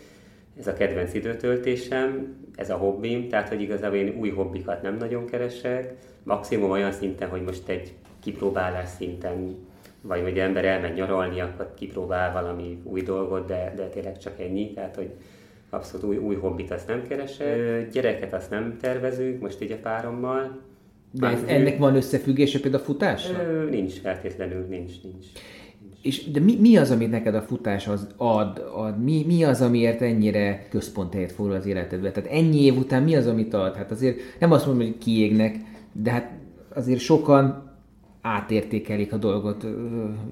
Ez a kedvenc időtöltésem, ez a hobbim, tehát hogy igazából én új hobbikat nem nagyon keresek, maximum olyan szinten, hogy most egy kipróbálás szinten, vagy hogy ember elmegy nyaralni, akkor kipróbál valami új dolgot, de, de tényleg csak ennyi, tehát hogy abszolút új, új hobbit azt nem keresek. Gyereket azt nem tervezünk, most így a párommal. De ez, ennek van összefüggése például a futással? Nincs, feltétlenül nincs, nincs. És de mi, mi az, amit neked a futás az ad, ad mi, mi az, amiért ennyire központhelyet foglal az életedbe? Tehát ennyi év után mi az, amit ad? Hát azért nem azt mondom, hogy kiégnek, de hát azért sokan átértékelik a dolgot,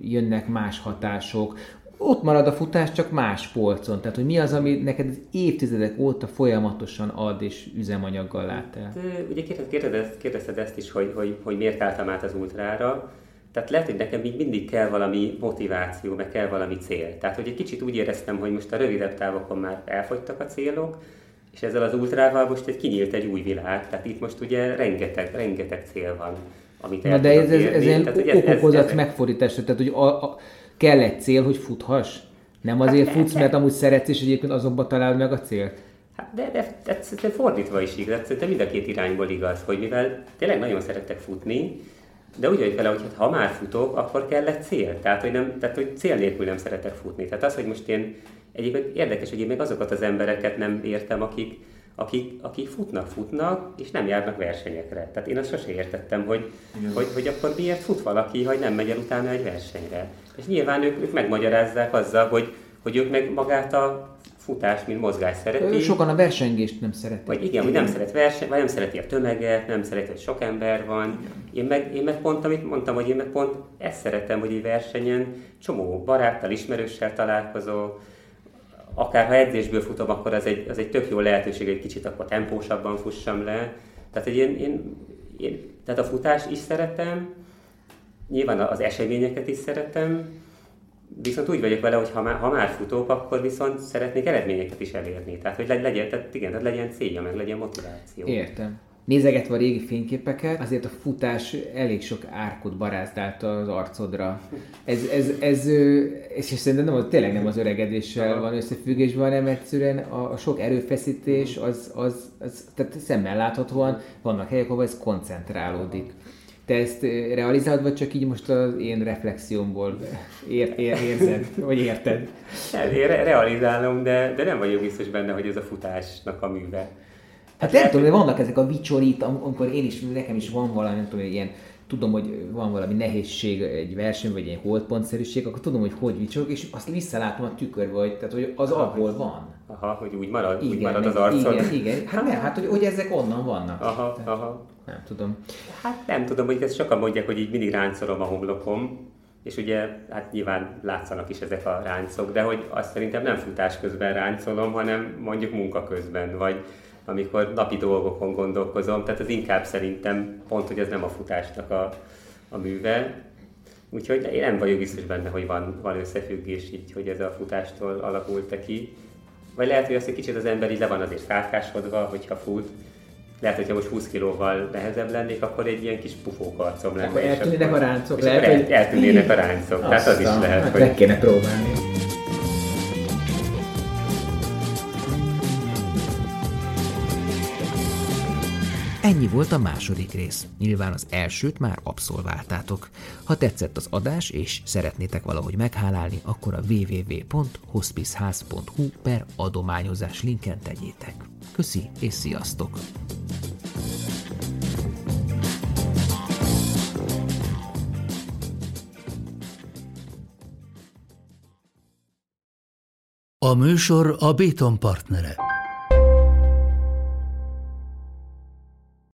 jönnek más hatások, ott marad a futás, csak más polcon. Tehát, hogy mi az, ami neked az évtizedek óta folyamatosan ad és üzemanyaggal lát el? Hát, ugye kérdezted, kérdezted ezt is, hogy, hogy, hogy miért álltam át az ultrára. Tehát lehet, hogy nekem még mindig kell valami motiváció, meg kell valami cél. Tehát, hogy egy kicsit úgy éreztem, hogy most a rövidebb távokon már elfogytak a célok, és ezzel az ultrával most egy kinyílt egy új világ. Tehát itt most ugye rengeteg, rengeteg cél van, amit Na de ez, ez, ez, ez, ez okokozat megfordításra, tehát hogy a, a, kell egy cél, hogy futhass? Nem azért hát, futsz, mert amúgy szeretsz, és egyébként azonban találod meg a célt? Hát de, de, de, de fordítva is igaz, szerintem mind a két irányból igaz, hogy mivel tényleg nagyon szeretek futni, de úgy vagy vele, hogy ha már futok, akkor kell egy cél. Tehát, hogy, nem, tehát, hogy cél nélkül nem szeretek futni. Tehát az, hogy most én egyébként érdekes, hogy én még azokat az embereket nem értem, akik, akik, akik futnak, futnak, és nem járnak versenyekre. Tehát én azt sose értettem, hogy, hogy, hogy akkor miért fut valaki, hogy nem megy el utána egy versenyre. És nyilván ők, ők megmagyarázzák azzal, hogy, hogy ők meg magát a futás, mint mozgás szereti. Sokan a versengést nem szeretik. Vagy igen, hogy nem szeret verseny, vagy nem szereti a tömeget, nem szereti, hogy sok ember van. Én meg, én meg pont, amit mondtam, hogy én meg pont ezt szeretem, hogy egy versenyen csomó baráttal, ismerőssel találkozó, akár ha edzésből futom, akkor az egy, az egy tök jó lehetőség, egy kicsit akkor tempósabban fussam le. Tehát, hogy én, én, én tehát a futás is szeretem, nyilván az eseményeket is szeretem, viszont úgy vagyok vele, hogy ha már, ha már futók, akkor viszont szeretnék eredményeket is elérni. Tehát, hogy legyen, tehát igen, tehát legyen célja, meg legyen motiváció. Értem. Nézegetve a régi fényképeket, azért a futás elég sok árkot barázdált az arcodra. Ez, ez, ez, és szerintem nem, tényleg nem az öregedéssel van összefüggésben, hanem egyszerűen a, a sok erőfeszítés, az, az, az, tehát szemmel láthatóan vannak helyek, ahol ez koncentrálódik. Te ezt realizálod, vagy csak így most az én reflexiómból ér, ér, érzed, vagy érted? Én realizálom, de, de nem vagyok biztos benne, hogy ez a futásnak a műve. Hát nem tudom, hogy vannak ezek a vicsorit, amikor én is, nekem is van valami, nem tudom, ilyen, tudom, hogy van valami nehézség egy verseny, vagy egy holdpontszerűség, akkor tudom, hogy hogy vicsorok, és azt visszalátom a tükörbe, hogy, tehát, hogy az abból van. Aha, hogy úgy marad, igen, úgy marad az arcod. Igen, igen. Hát nem, hát hogy, hogy ezek onnan vannak. Aha, tehát, aha. Nem tudom. Hát nem tudom, hogy ezt sokan mondják, hogy így mindig ráncolom a homlokom, és ugye hát nyilván látszanak is ezek a ráncok, de hogy azt szerintem nem futás közben ráncolom, hanem mondjuk munka közben, vagy amikor napi dolgokon gondolkozom, tehát az inkább szerintem pont, hogy ez nem a futásnak a, a műve. Úgyhogy én nem vagyok biztos benne, hogy van, van összefüggés így, hogy ez a futástól alakult ki. Vagy lehet, hogy azt egy kicsit az ember így le van azért kárkásodva, hogyha fut, lehet, hogyha most 20 kilóval nehezebb lennék, akkor egy ilyen kis pufókarcom lenne. Akkor eltűnnének a ráncok. Lehet, hogy eltűnnének a ráncok. Tehát az is lehet, hát hogy... Meg kéne próbálni. Ennyi volt a második rész. Nyilván az elsőt már abszolváltátok. Ha tetszett az adás és szeretnétek valahogy meghálálni, akkor a www.hospiceház.hu per adományozás linken tegyétek. Köszi és sziasztok! A műsor a Béton partnere.